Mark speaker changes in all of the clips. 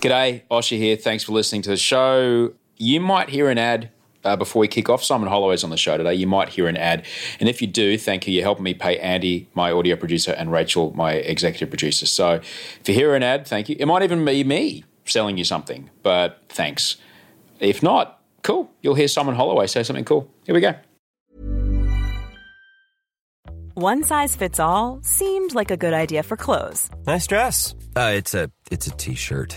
Speaker 1: G'day, Osher here. Thanks for listening to the show. You might hear an ad uh, before we kick off. Simon Holloway's on the show today. You might hear an ad. And if you do, thank you. You're helping me pay Andy, my audio producer, and Rachel, my executive producer. So if you hear an ad, thank you. It might even be me selling you something, but thanks. If not, cool. You'll hear Simon Holloway say something cool. Here we go.
Speaker 2: One size fits all seemed like a good idea for clothes
Speaker 3: Nice dress. Uh, it's a it's a t-shirt.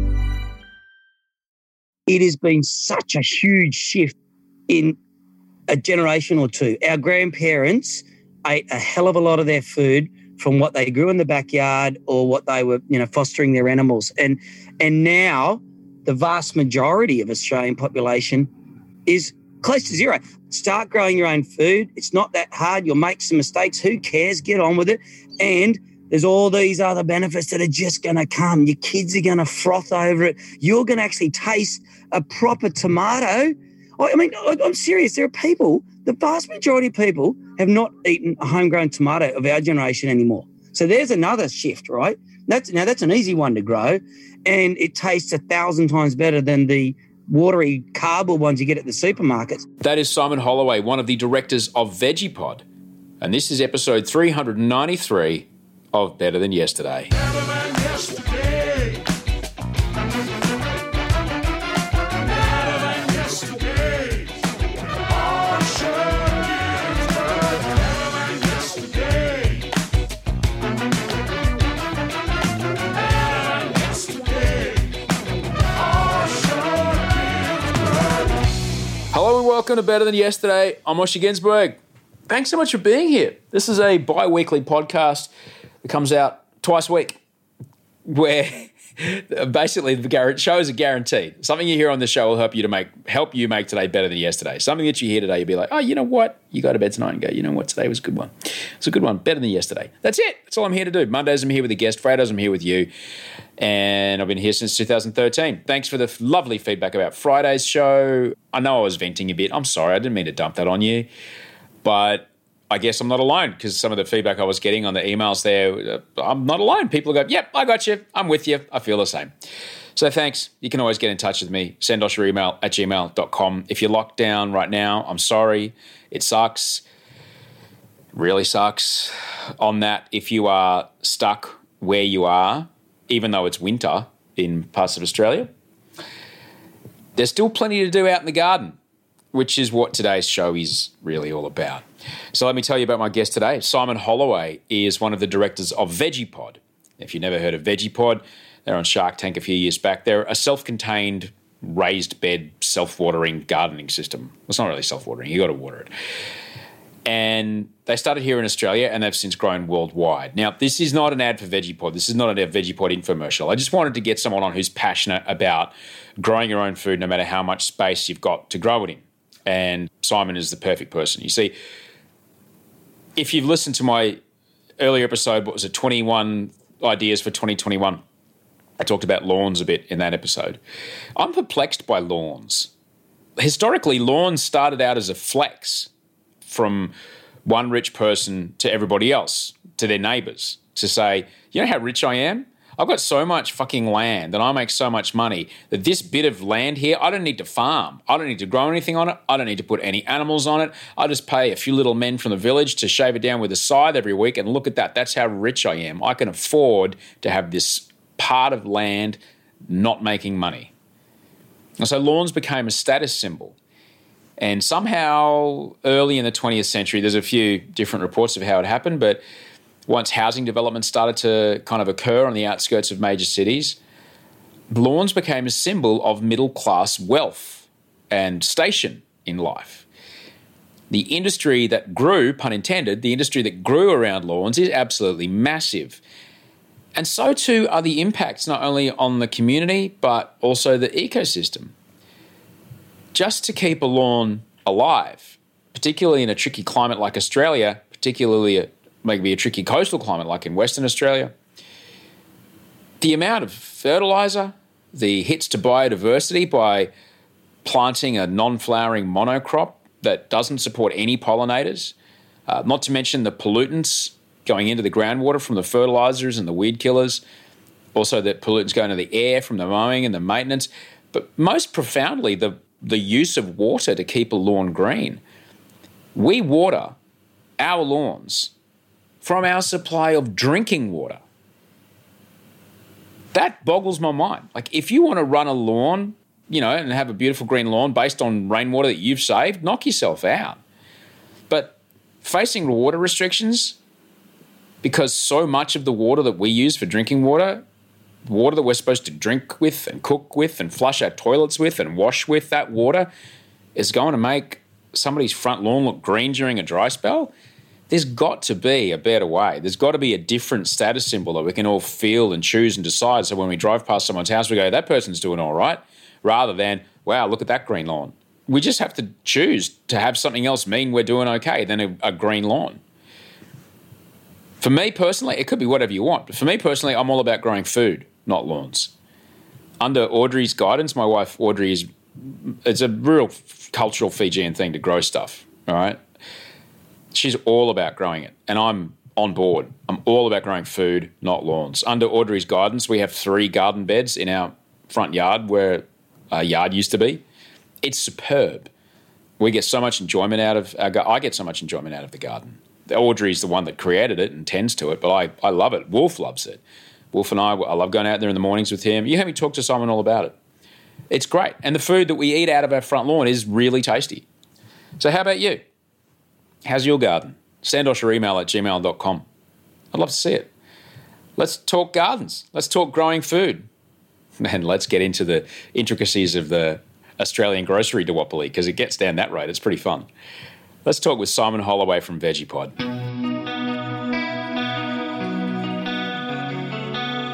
Speaker 4: It has been such a huge shift in a generation or two. Our grandparents ate a hell of a lot of their food from what they grew in the backyard or what they were, you know, fostering their animals. And and now the vast majority of Australian population is close to zero. Start growing your own food. It's not that hard. You'll make some mistakes. Who cares? Get on with it. And there's all these other benefits that are just going to come. Your kids are going to froth over it. You're going to actually taste a proper tomato. I mean, I'm serious. There are people, the vast majority of people have not eaten a homegrown tomato of our generation anymore. So there's another shift, right? That's now that's an easy one to grow, and it tastes a thousand times better than the watery cardboard ones you get at the supermarkets.
Speaker 1: That is Simon Holloway, one of the directors of VeggiePod. And this is episode 393 of Better Than Yesterday. Hello and welcome to Better Than Yesterday. I'm Osher Günsberg. Thanks so much for being here. This is a bi weekly podcast that comes out twice a week where basically the shows are guaranteed. Something you hear on the show will help you to make help you make today better than yesterday. Something that you hear today, you'll be like, oh, you know what? You go to bed tonight and go, you know what? Today was a good one. It's a good one, better than yesterday. That's it. That's all I'm here to do. Mondays I'm here with a guest. Fridays I'm here with you, and I've been here since 2013. Thanks for the lovely feedback about Friday's show. I know I was venting a bit. I'm sorry. I didn't mean to dump that on you, but I guess I'm not alone because some of the feedback I was getting on the emails there, uh, I'm not alone. People go, yep, I got you. I'm with you. I feel the same. So thanks. You can always get in touch with me. Send us your email at gmail.com. If you're locked down right now, I'm sorry. It sucks. Really sucks. On that, if you are stuck where you are, even though it's winter in parts of Australia, there's still plenty to do out in the garden which is what today's show is really all about. So let me tell you about my guest today. Simon Holloway is one of the directors of VeggiePod. If you've never heard of VeggiePod, they're on Shark Tank a few years back. They're a self-contained raised bed self-watering gardening system. Well, it's not really self-watering, you got to water it. And they started here in Australia and they've since grown worldwide. Now, this is not an ad for VeggiePod. This is not a VeggiePod infomercial. I just wanted to get someone on who's passionate about growing your own food no matter how much space you've got to grow it in. And Simon is the perfect person. You see, if you've listened to my earlier episode, what was it, 21 ideas for 2021? I talked about lawns a bit in that episode. I'm perplexed by lawns. historically, lawns started out as a flex from one rich person to everybody else, to their neighbors, to say, you know how rich I am? I've got so much fucking land and I make so much money that this bit of land here, I don't need to farm. I don't need to grow anything on it. I don't need to put any animals on it. I just pay a few little men from the village to shave it down with a scythe every week. And look at that. That's how rich I am. I can afford to have this part of land not making money. And so lawns became a status symbol. And somehow, early in the 20th century, there's a few different reports of how it happened, but once housing development started to kind of occur on the outskirts of major cities, lawns became a symbol of middle class wealth and station in life. The industry that grew, pun intended, the industry that grew around lawns is absolutely massive. And so too are the impacts not only on the community, but also the ecosystem. Just to keep a lawn alive, particularly in a tricky climate like Australia, particularly maybe a tricky coastal climate like in Western Australia, the amount of fertilizer, the hits to biodiversity by planting a non flowering monocrop that doesn't support any pollinators, uh, not to mention the pollutants going into the groundwater from the fertilizers and the weed killers, also the pollutants going to the air from the mowing and the maintenance, but most profoundly, the, the use of water to keep a lawn green. We water our lawns from our supply of drinking water. That boggles my mind. Like, if you want to run a lawn, you know, and have a beautiful green lawn based on rainwater that you've saved, knock yourself out. But facing water restrictions, because so much of the water that we use for drinking water, water that we're supposed to drink with and cook with and flush our toilets with and wash with, that water is going to make somebody's front lawn look green during a dry spell there's got to be a better way. There's got to be a different status symbol that we can all feel and choose and decide. So when we drive past someone's house, we go, that person's doing all right, rather than, wow, look at that green lawn. We just have to choose to have something else mean we're doing okay than a, a green lawn. For me personally, it could be whatever you want. But for me personally, I'm all about growing food, not lawns. Under Audrey's guidance, my wife Audrey is it's a real cultural Fijian thing to grow stuff. All right she's all about growing it, and I'm on board. I'm all about growing food, not lawns. Under Audrey's guidance, we have three garden beds in our front yard where a yard used to be. It's superb. We get so much enjoyment out of our. I get so much enjoyment out of the garden. Audrey's the one that created it and tends to it, but I, I love it. Wolf loves it. Wolf and I, I love going out there in the mornings with him. You heard me talk to Simon all about it. It's great. And the food that we eat out of our front lawn is really tasty. So, how about you? How's your garden? Send us your email at gmail.com. I'd love to see it. Let's talk gardens. Let's talk growing food. And let's get into the intricacies of the Australian grocery duopoly because it gets down that road. It's pretty fun. Let's talk with Simon Holloway from VeggiePod.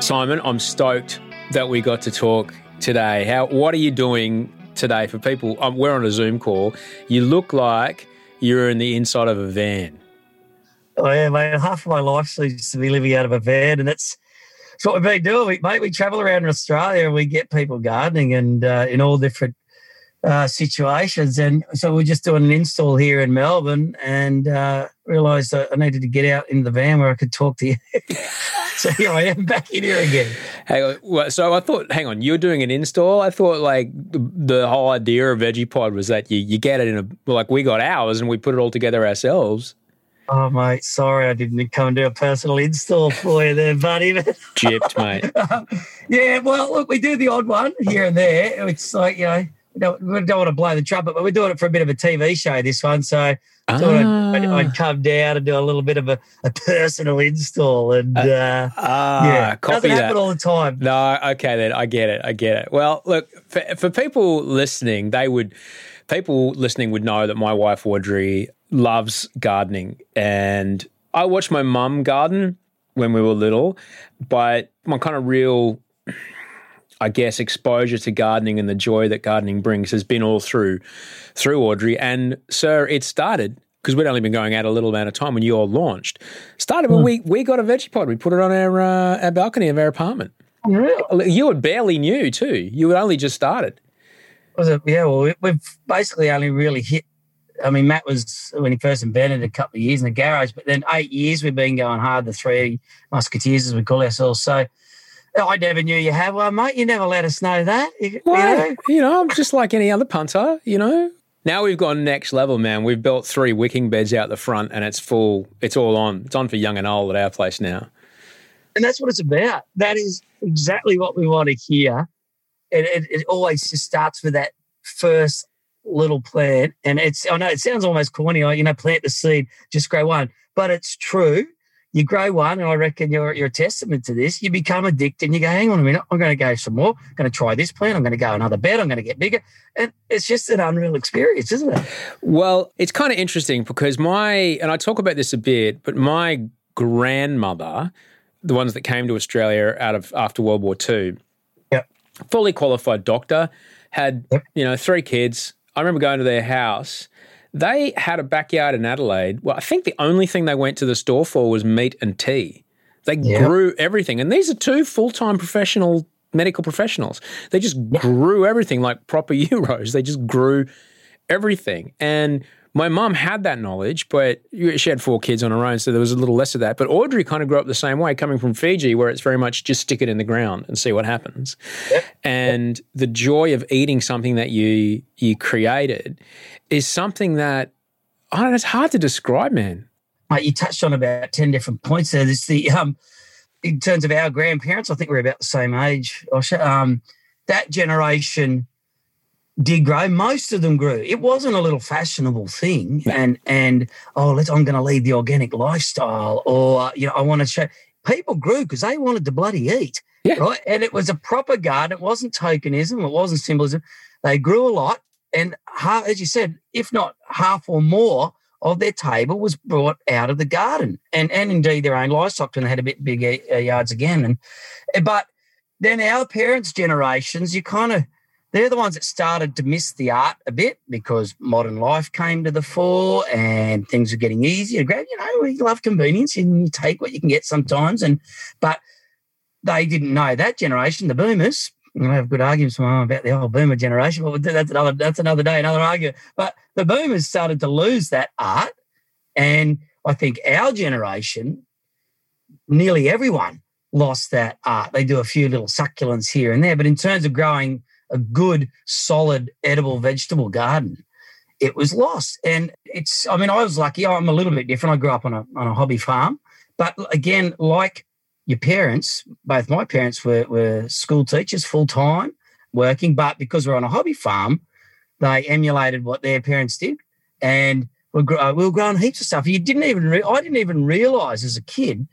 Speaker 1: Simon, I'm stoked that we got to talk today. How? What are you doing today for people? Um, we're on a Zoom call. You look like you're in the inside of a van.
Speaker 4: Oh yeah, mate. Half of my life seems to be living out of a van, and that's, that's what we've been doing. We, mate, we travel around Australia and we get people gardening and uh, in all different uh, situations. And so we're just doing an install here in Melbourne and uh, realised I needed to get out in the van where I could talk to you. so here I am back in here again.
Speaker 1: Hang on. So I thought, hang on, you're doing an install. I thought like the whole idea of VeggiePod was that you, you get it in a like we got ours and we put it all together ourselves.
Speaker 4: Oh mate, sorry I didn't come and do a personal install for you there, buddy.
Speaker 1: Gypped, mate.
Speaker 4: yeah, well, look, we do the odd one here and there. It's like you know, don't, we don't want to blow the trumpet, but we're doing it for a bit of a TV show. This one, so Ah. So I'd, I'd, come down and do a little bit of a, a personal install, and uh, uh, yeah,
Speaker 1: copy
Speaker 4: doesn't happen
Speaker 1: that.
Speaker 4: all the time.
Speaker 1: No, okay, then I get it. I get it. Well, look for, for people listening, they would people listening would know that my wife Audrey loves gardening, and I watched my mum garden when we were little, but my kind of real I guess exposure to gardening and the joy that gardening brings has been all through through Audrey. And sir, it started because we'd only been going out a little amount of time when you all launched. Started when mm. we we got a veggie pod. We put it on our uh, our balcony of our apartment.
Speaker 4: Really?
Speaker 1: You had barely new too. You had only just started.
Speaker 4: Was it? Yeah. Well, we- we've basically only really hit. I mean, Matt was when he first invented a couple of years in the garage, but then eight years we've been going hard. The three musketeers, as we call ourselves. So Oh, I never knew you had one, mate. You never let us know that. You, you know?
Speaker 1: you know, I'm just like any other punter, you know. Now we've gone next level, man. We've built three wicking beds out the front and it's full, it's all on. It's on for young and old at our place now.
Speaker 4: and that's what it's about. That is exactly what we want to hear. And it, it always just starts with that first little plant. And it's, I know it sounds almost corny, you know, plant the seed, just grow one, but it's true. You grow one, and I reckon you're, you're a testament to this. You become addicted and you go, hang on a minute, I'm going to go some more. I'm going to try this plant. I'm going to go another bed. I'm going to get bigger. And it's just an unreal experience, isn't it?
Speaker 1: Well, it's kind of interesting because my, and I talk about this a bit, but my grandmother, the ones that came to Australia out of after World War II,
Speaker 4: Yep.
Speaker 1: fully qualified doctor, had,
Speaker 4: Yep.
Speaker 1: you know, three kids. I remember going to their house. They had a backyard in Adelaide. Well, I think the only thing they went to the store for was meat and tea. They
Speaker 4: Yep.
Speaker 1: grew everything. And these are two full time professional medical professionals. They just grew everything like proper Euros. They just grew everything. And my mum had that knowledge, but she had four kids on her own, so there was a little less of that. But Audrey kind of grew up the same way, coming from Fiji, where it's very much just stick it in the ground and see what happens. And the joy of eating something that you you created is something that I don't know, it's hard to describe, man.
Speaker 4: You touched on about 10 different points there. This the um in terms of our grandparents, I think we're about the same age. Osher. Um, that generation did grow. Most of them grew. It wasn't a little fashionable thing. And and oh, let's I'm gonna lead the organic lifestyle, or you know, I want to show people grew because they wanted to bloody eat.
Speaker 1: Yeah.
Speaker 4: Right. And it was a proper garden. It wasn't tokenism, it wasn't symbolism. They grew a lot. And half, as you said, if not half or more of their table was brought out of the garden, and and indeed their own livestock, and they had a bit bigger uh, yards again. And but then our parents' generations, you kind of they're the ones that started to miss the art a bit because modern life came to the fore and things were getting easier to grab. You know, we love convenience and you take what you can get sometimes. And but they didn't know that generation, the boomers. I have good arguments mum about the old boomer generation, but that's another that's another day, another argument. But the boomers started to lose that art, and I think our generation, nearly everyone, lost that art. They do a few little succulents here and there, but in terms of growing a good, solid, edible vegetable garden, it was lost. And it's, I mean, I was lucky. I'm a little bit different. I grew up on a on a hobby farm, but again, like your parents, both my parents were were school teachers full time, working, but because we're on a hobby farm, they emulated what their parents did, and we were, uh, we were growing heaps of stuff. You didn't even, re- I didn't even realize as a kid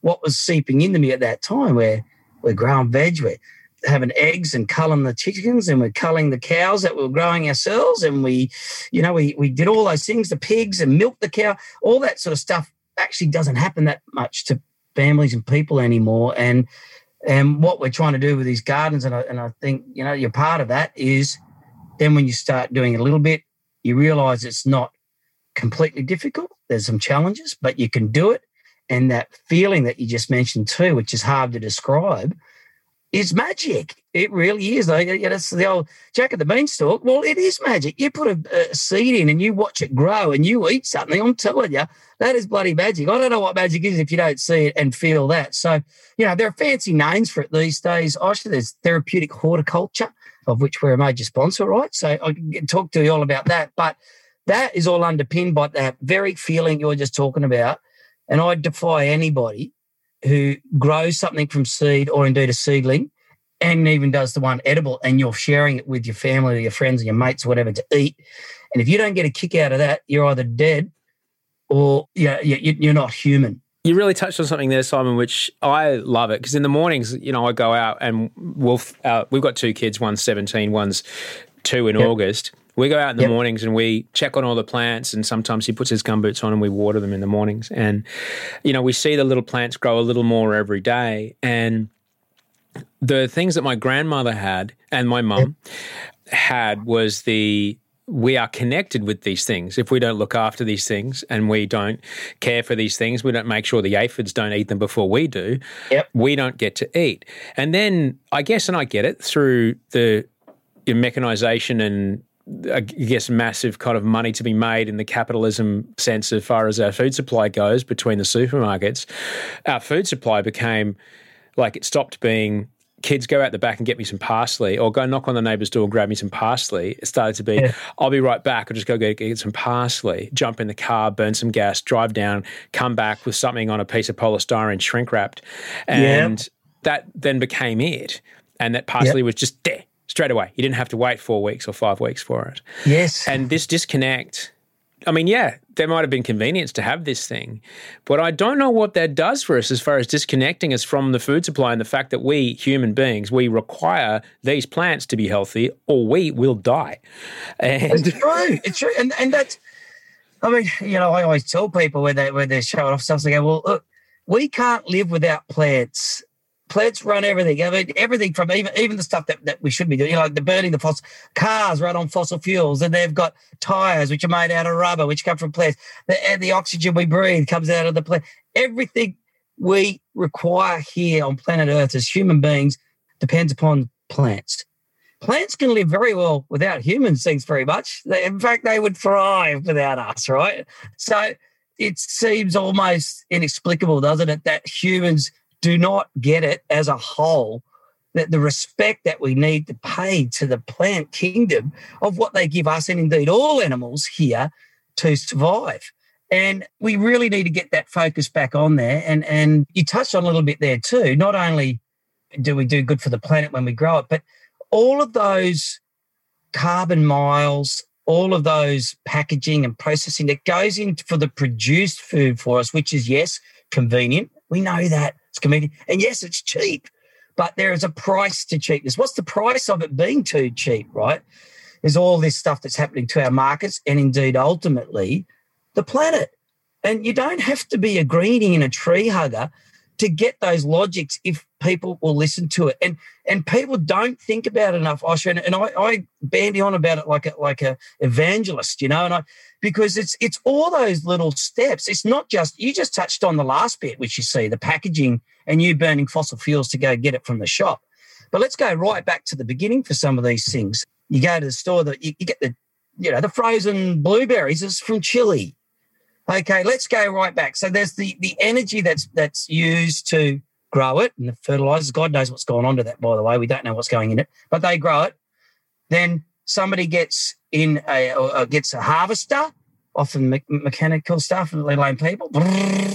Speaker 4: what was seeping into me at that time. Where we're growing veg, we're having eggs and culling the chickens, and we're culling the cows that we were growing ourselves, and we, you know, we we did all those things, the pigs and milk the cow, all that sort of stuff. Actually, doesn't happen that much to families and people anymore, and and what we're trying to do with these gardens, and I, and I think you know you're part of that is then when you start doing a little bit, you realize it's not completely difficult. There's some challenges, but you can do it. And that feeling that you just mentioned too, which is hard to describe, is magic. It really is. Like, you know, it's the old Jack of the Beanstalk. Well, it is magic. You put a, a seed in and you watch it grow and you eat something. I'm telling you, that is bloody magic. I don't know what magic is if you don't see it and feel that. So, you know, there are fancy names for it these days. Actually, there's therapeutic horticulture, of which we're a major sponsor, right? So I can talk to you all about that. But that is all underpinned by that very feeling you're just talking about. And I defy anybody who grows something from seed or indeed a seedling and even does the one edible and you're sharing it with your family or your friends and your mates or whatever to eat. And if you don't get a kick out of that, you're either dead or yeah, you- you- you're not human.
Speaker 1: You really touched on something there, Simon, which I love it because in the mornings, you know, I go out and we'll, uh, we've got two kids, one's 17, one's two in
Speaker 4: Yep.
Speaker 1: August. We go out in the
Speaker 4: Yep.
Speaker 1: mornings and we check on all the plants, and sometimes he puts his gumboots on and we water them in the mornings. And, you know, we see the little plants grow a little more every day. And the things that my grandmother had and my mum had was the we are connected with these things. If we don't look after these things and we don't care for these things, we don't make sure the aphids don't eat them before we do,
Speaker 4: Yep.
Speaker 1: we don't get to eat. And then I guess, and I get it through the mechanization and I guess massive kind of money to be made in the capitalism sense as far as our food supply goes between the supermarkets, our food supply became like it stopped being kids go out the back and get me some parsley or go knock on the neighbour's door and grab me some parsley. It started to be, yeah. I'll be right back. I'll just go get, get, some parsley, jump in the car, burn some gas, drive down, come back with something on a piece of polystyrene shrink wrapped. And yeah. that then became it. And that parsley was just there straight away. You didn't have to wait four weeks or five weeks for it.
Speaker 4: Yes.
Speaker 1: And this disconnect, I mean, yeah, there might have been convenience to have this thing, but I don't know what that does for us as far as disconnecting us from the food supply and the fact that we human beings we require these plants to be healthy, or we will die.
Speaker 4: And it's true. It's true, and and that's. I mean, you know, I always tell people when they when they're showing off stuff, they go, "Well, look, we can't live without plants." Plants run everything. I mean, everything from even even the stuff that, that we should be doing, you know, like the burning the fossil cars run on fossil fuels, and they've got tires which are made out of rubber, which come from plants. The, and the oxygen we breathe comes out of the plant. Everything we require here on planet Earth as human beings depends upon plants. Plants can live very well without humans, thanks very much. They, in fact, they would thrive without us, right? So it seems almost inexplicable, doesn't it, that humans do not get it as a whole that the respect that we need to pay to the plant kingdom of what they give us and indeed all animals here to survive. And we really need to get that focus back on there. And and you touched on a little bit there too. Not only do we do good for the planet when we grow it, but all of those carbon miles, all of those packaging and processing that goes in for the produced food for us, which is yes, convenient. We know that. It's convenient. And yes, it's cheap, but there is a price to cheapness. What's the price of it being too cheap, right? There's all this stuff that's happening to our markets and indeed ultimately the planet. And you don't have to be a greenie and a tree hugger to get those logics if people will listen to it. And and people don't think about enough, Osher. And, and I, I bandy on about it like a like a evangelist, you know, and I because it's it's all those little steps. It's not just you just touched on the last bit, which you see, the packaging and you burning fossil fuels to go get it from the shop. But let's go right back to the beginning for some of these things. You go to the store that you, you get the you know the frozen blueberries is from Chile Okay, let's go right back. So there's the the energy that's that's used to grow it and the fertilizers. God knows what's going on to that, by the way. We don't know what's going in it, but they grow it. Then somebody gets in a gets a harvester, often me- mechanical stuff, let alone people.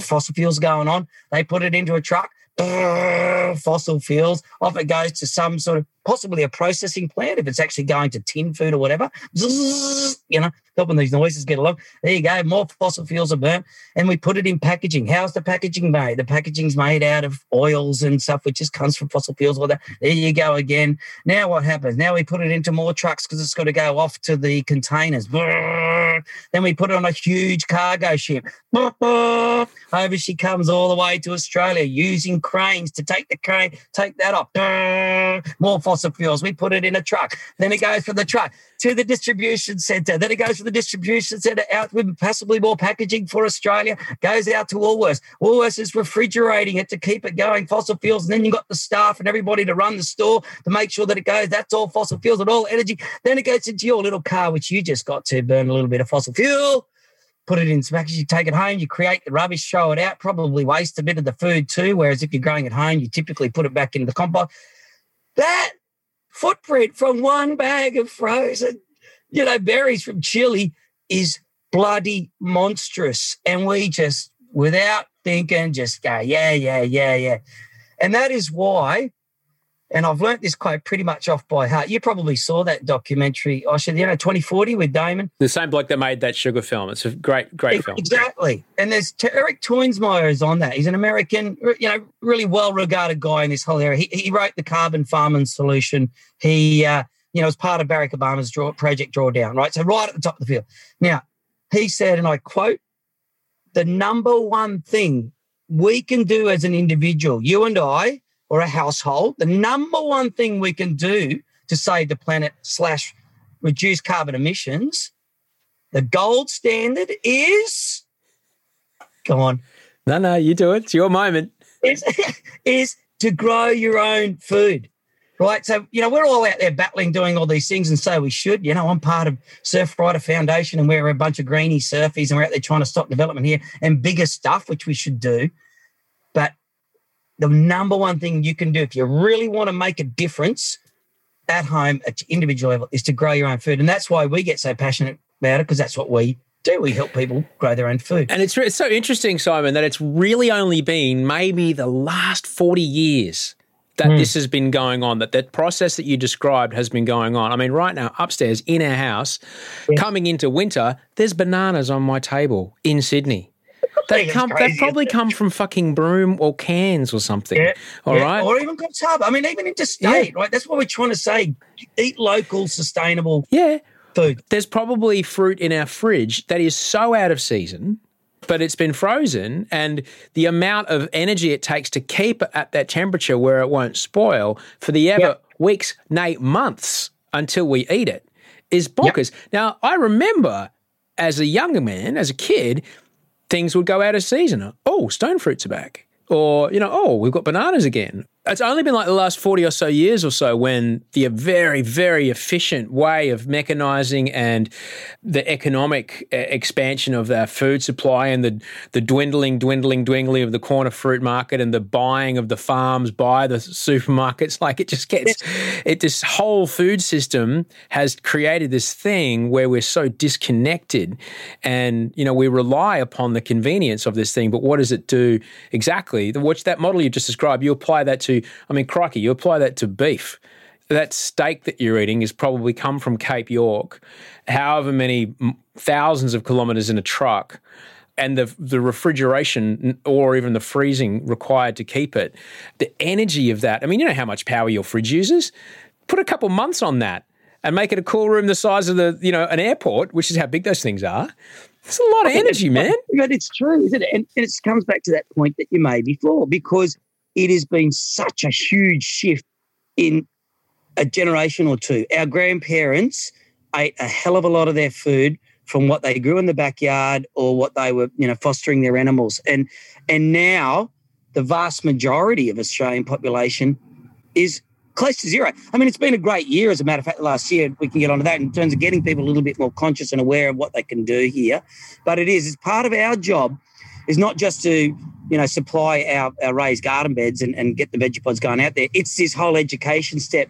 Speaker 4: Fossil fuels going on. They put it into a truck. Uh, fossil fuels. Off it goes to some sort of possibly a processing plant if it's actually going to tin food or whatever. You know, helping these noises get along. There you go. More fossil fuels are burnt, and we put it in packaging. How's the packaging made? The packaging's made out of oils and stuff, which just comes from fossil fuels. Or that. There you go again. Now what happens? Now we put it into more trucks because it's got to go off to the containers. Then we put it on a huge cargo ship. Over she comes all the way to Australia using cranes to take the crane, take that off. More fossil fuels. We put it in a truck. Then it goes from the truck to the distribution centre. Then it goes from the distribution centre out with possibly more packaging for Australia. Goes out to Woolworths. Woolworths is refrigerating it to keep it going, fossil fuels. And then you've got the staff and everybody to run the store to make sure that it goes. That's all fossil fuels and all energy. Then it goes into your little car, which you just got to burn a little bit of fossil fuel put it in some package, you take it home, you create the rubbish, throw it out, probably waste a bit of the food too. Whereas if you're growing at home, you typically put it back into the compost. That footprint from one bag of frozen, you know, berries from Chile is bloody monstrous. And we just, without thinking, just go, yeah, yeah, yeah, yeah. And that is why and I've learnt this quote pretty much off by heart. You probably saw that documentary, Osher, you know, 2040 with Damon.
Speaker 1: The same bloke that made that sugar film. It's a great, great film.
Speaker 4: Exactly. And there's Eric Toensmeier is on that. He's an American, you know, really well regarded guy in this whole area. He, he wrote the carbon farming solution. He, uh, you know, was part of Barack Obama's draw, project drawdown, right? So right at the top of the field. Now, he said, and I quote, the number one thing we can do as an individual, you and I, or a household, the number one thing we can do to save the planet slash reduce carbon emissions, the gold standard is go on.
Speaker 1: No, no, you do it. It's your moment.
Speaker 4: Is, is to grow your own food. right? So, you know, we're all out there battling, doing all these things, and so we should. You know, I'm part of Surfrider Foundation, and we're a bunch of greeny surfies, and we're out there trying to stop development here and bigger stuff, which we should do. The number one thing you can do if you really want to make a difference at home at individual level is to grow your own food. And that's why we get so passionate about it, because that's what we do. We help people grow their own food.
Speaker 1: And it's, it's so interesting, Simon, that it's really only been maybe the last 40 years that mm. this has been going on, that that process that you described has been going on. I mean, right now, upstairs in our house, yeah. coming into winter, there's bananas on my table in Sydney. They come. They probably come from fucking Broome or Cairns or something. Yeah, All
Speaker 4: yeah.
Speaker 1: right,
Speaker 4: or even got Coffs I mean, even interstate. Yeah. Right. That's what we're trying to say. Eat local, sustainable.
Speaker 1: Yeah.
Speaker 4: Food.
Speaker 1: There's probably fruit in our fridge that is so out of season but it's been frozen and the amount of energy it takes to keep it at that temperature where it won't spoil for the ever yep. weeks, nay, months until we eat it is bonkers. Yep. Now, I remember as a younger man, as a kid, things would go out of season. Oh, stone fruits are back. Or, you know, oh, we've got bananas again it's only been like the last 40 or so years or so when the very, very efficient way of mechanizing and the economic uh, expansion of our food supply and the, the dwindling, dwindling, dwindling of the corner fruit market and the buying of the farms by the supermarkets, like it just gets, it, this whole food system has created this thing where we're so disconnected and, you know, we rely upon the convenience of this thing, but what does it do exactly? The, watch that model you just described, you apply that to I mean, crikey, you apply that to beef. That steak that you're eating has probably come from Cape York, however many thousands of kilometres in a truck, and the the refrigeration or even the freezing required to keep it. The energy of that. I mean, you know how much power your fridge uses. Put a couple months on that and make it a cool room the size of the you know an airport, which is how big those things are. It's a lot of energy, man.
Speaker 4: But it's true, isn't it? And, and it comes back to that point that you made before, because it has been such a huge shift in a generation or two. Our grandparents ate a hell of a lot of their food from what they grew in the backyard or what they were, you know, fostering their animals. And and now the vast majority of Australian population is close to zero. I mean, it's been a great year, as a matter of fact, last year. We can get onto that in terms of getting people a little bit more conscious and aware of what they can do here. But it is, it's part of our job is not just to you know supply our, our raised garden beds and, and get the veggie pods going out there. It's this whole education step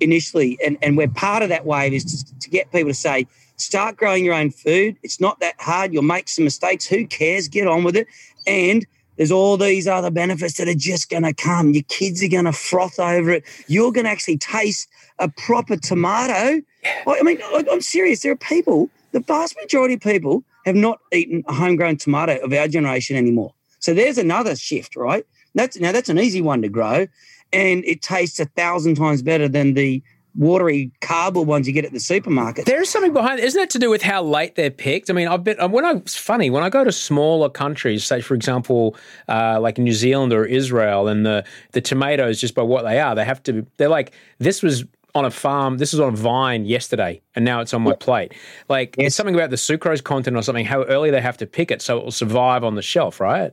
Speaker 4: initially, and and we're part of that wave is to, to get people to say start growing your own food. It's not that hard. You'll make some mistakes. Who cares? Get on with it. And there's all these other benefits that are just going to come. Your kids are going to froth over it. You're going to actually taste a proper tomato. I mean, I'm serious. There are people, the vast majority of people have not eaten a homegrown tomato of our generation anymore. So there's another shift, right? That's now that's an easy one to grow, and it tastes a thousand times better than the watery cardboard ones you get at the supermarket.
Speaker 1: There's something behind Isn't it to do with how late they're picked? I mean, I've been, when I, it's funny, when I go to smaller countries, say, for example, uh, like New Zealand or Israel, and the, the tomatoes, just by what they are, they have to, they're like, this was on a farm. This was on a vine yesterday, and now it's on my plate. Like it's something about the sucrose content or something. How early they have to pick it so it will survive on the shelf, right?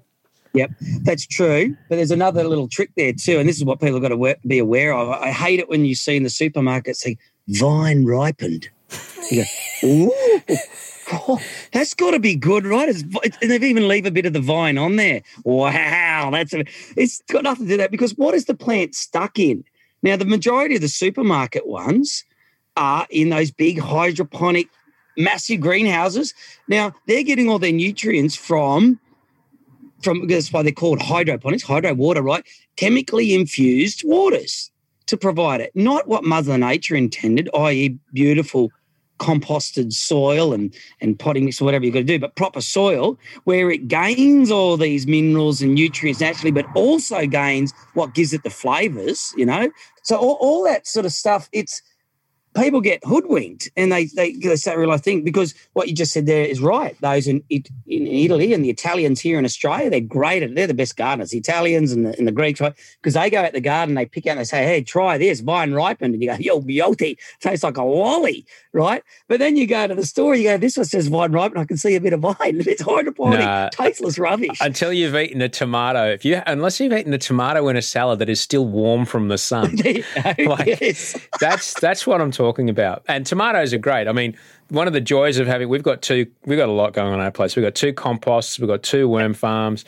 Speaker 4: Yep, that's true. But there's another little trick there too, and this is what people have got to be aware of. I hate it when you see in the supermarket say vine ripened. You go, ooh. Oh, that's got to be good, right? It's, and they've even leave a bit of the vine on there. Wow, that's a, it's got nothing to do that because what is the plant stuck in? Now, the majority of the supermarket ones are in those big hydroponic, massive greenhouses. Now, they're getting all their nutrients from, from that's why they're called hydroponics, hydro water, right? Chemically infused waters to provide it, not what Mother Nature intended, i.e., beautiful composted soil and, and potting mix or whatever you've got to do, but proper soil where it gains all these minerals and nutrients naturally, but also gains what gives it the flavors, you know? So all, all that sort of stuff, it's people get hoodwinked and they they, they say real thing because what you just said there is right. Those in in Italy and the Italians here in Australia, they're great at they're the best gardeners. The Italians and the, and the Greeks, right? Because they go out the garden, they pick out and they say, "Hey, try this vine ripened," and you go, "Yo, beauty, tastes like a lolly," right? But then you go to the store, you go, "This one says vine ripened. I can see a bit of vine. It's hydroponic, nah, tasteless rubbish."
Speaker 1: Until you've eaten a tomato, if you unless you've eaten a tomato in a salad that is still warm from the sun, like, yes. that's that's what I'm talking about. And tomatoes are great. I mean, one of the joys of having we've got two we've got a lot going on in our place. We've got two composts, we've got two worm farms.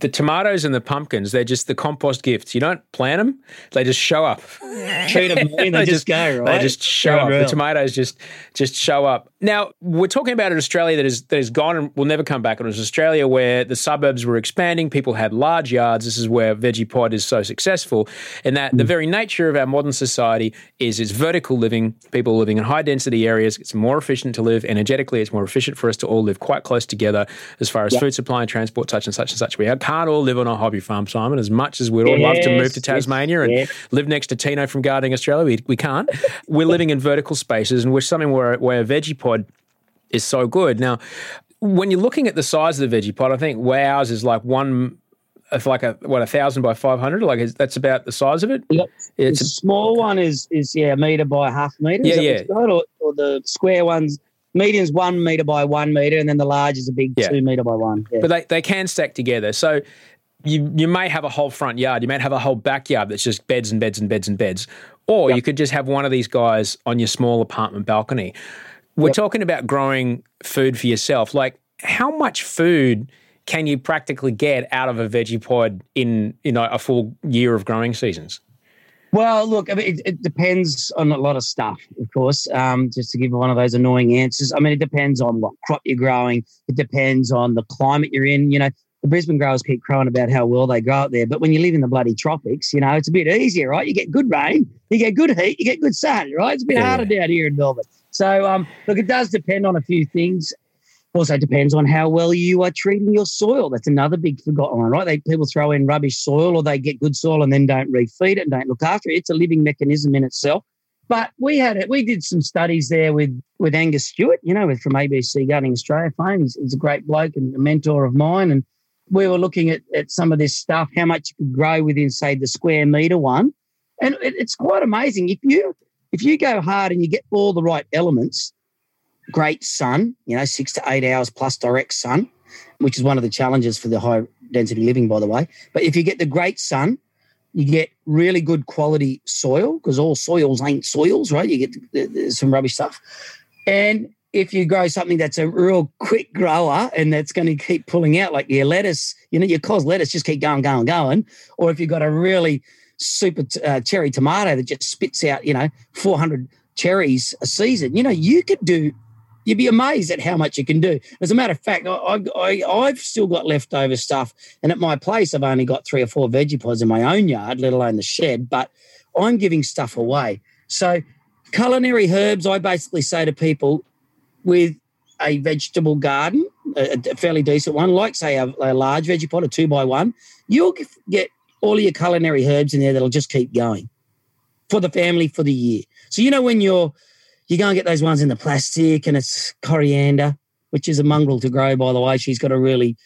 Speaker 1: The tomatoes and the pumpkins, they're just the compost gifts. You don't plant them, they just show up.
Speaker 4: Treat them they, they just go, right?
Speaker 1: They just show up. The tomatoes just just show up. Now, we're talking about an Australia that is that is gone and will never come back. It was Australia where the suburbs were expanding, people had large yards. This is where Veggie Pod is so successful. And that mm. the very nature of our modern society is it's vertical living, people living in high density areas. It's more efficient efficient to live energetically. It's more efficient for us to all live quite close together as far as yep. food supply and transport, such and such and such. We can't all live on a hobby farm, Simon, as much as we'd all yes, love to move to Tasmania yes, and yes. live next to Tino from Gardening Australia. We, we can't. we're living in vertical spaces, and we're something where, where a veggie pod is so good. Now, when you're looking at the size of the veggie pod, I think ours is like one it's like a what a thousand by five hundred. Like that's about the size of it.
Speaker 4: Yep. It's the a small one is is yeah a meter by half meter. Yeah, yeah. Or, or, the square ones. Medium's one meter by one meter, and then the large is a big yeah. two meter by one.
Speaker 1: Yeah. But they, they can stack together. So you you may have a whole front yard. You may have a whole backyard that's just beds and beds and beds and beds. Or yep. you could just have one of these guys on your small apartment balcony. We're yep. talking about growing food for yourself. Like how much food can you practically get out of a veggie pod in you know a full year of growing seasons?
Speaker 4: Well, look, I mean, it, it depends on a lot of stuff, of course. Um, just to give one of those annoying answers, I mean, it depends on what crop you're growing. It depends on the climate you're in. You know, the Brisbane growers keep crowing about how well they grow up there, but when you live in the bloody tropics, you know, it's a bit easier, right? You get good rain, you get good heat, you get good sun, right? It's a bit yeah. harder down here in Melbourne. So, um, look, it does depend on a few things. Also depends on how well you are treating your soil. That's another big forgotten one, right? They people throw in rubbish soil or they get good soil and then don't refeed it and don't look after it. It's a living mechanism in itself. But we had it. We did some studies there with with Angus Stewart, you know, from ABC Gardening Australia fame. He's, he's a great bloke and a mentor of mine. And we were looking at, at some of this stuff, how much you could grow within, say, the square meter one. And it, it's quite amazing. If you if you go hard and you get all the right elements, great sun, you know, six to eight hours plus direct sun, which is one of the challenges for the high density living, by the way. But if you get the great sun, you get really good quality soil because all soils ain't soils, right? You get some rubbish stuff. And if you grow something that's a real quick grower and that's going to keep pulling out, like your lettuce, you know, your cos lettuce just keep going, going, going. Or if you've got a really super t- uh, cherry tomato that just spits out, you know, 400 cherries a season, you know, you could do you'd be amazed at how much you can do. As a matter of fact, I, I, I've still got leftover stuff. And at my place, I've only got three or four veggie pods in my own yard, let alone the shed, but I'm giving stuff away. So, culinary herbs, I basically say to people with a vegetable garden, a, a fairly decent one, like, say, a, a large veggie pod, a two by one, you'll get all your culinary herbs in there that'll just keep going for the family for the year. So, you know, when you're you go and get those ones in the plastic, and it's coriander, which is a mongrel to grow, by the way. She's got a really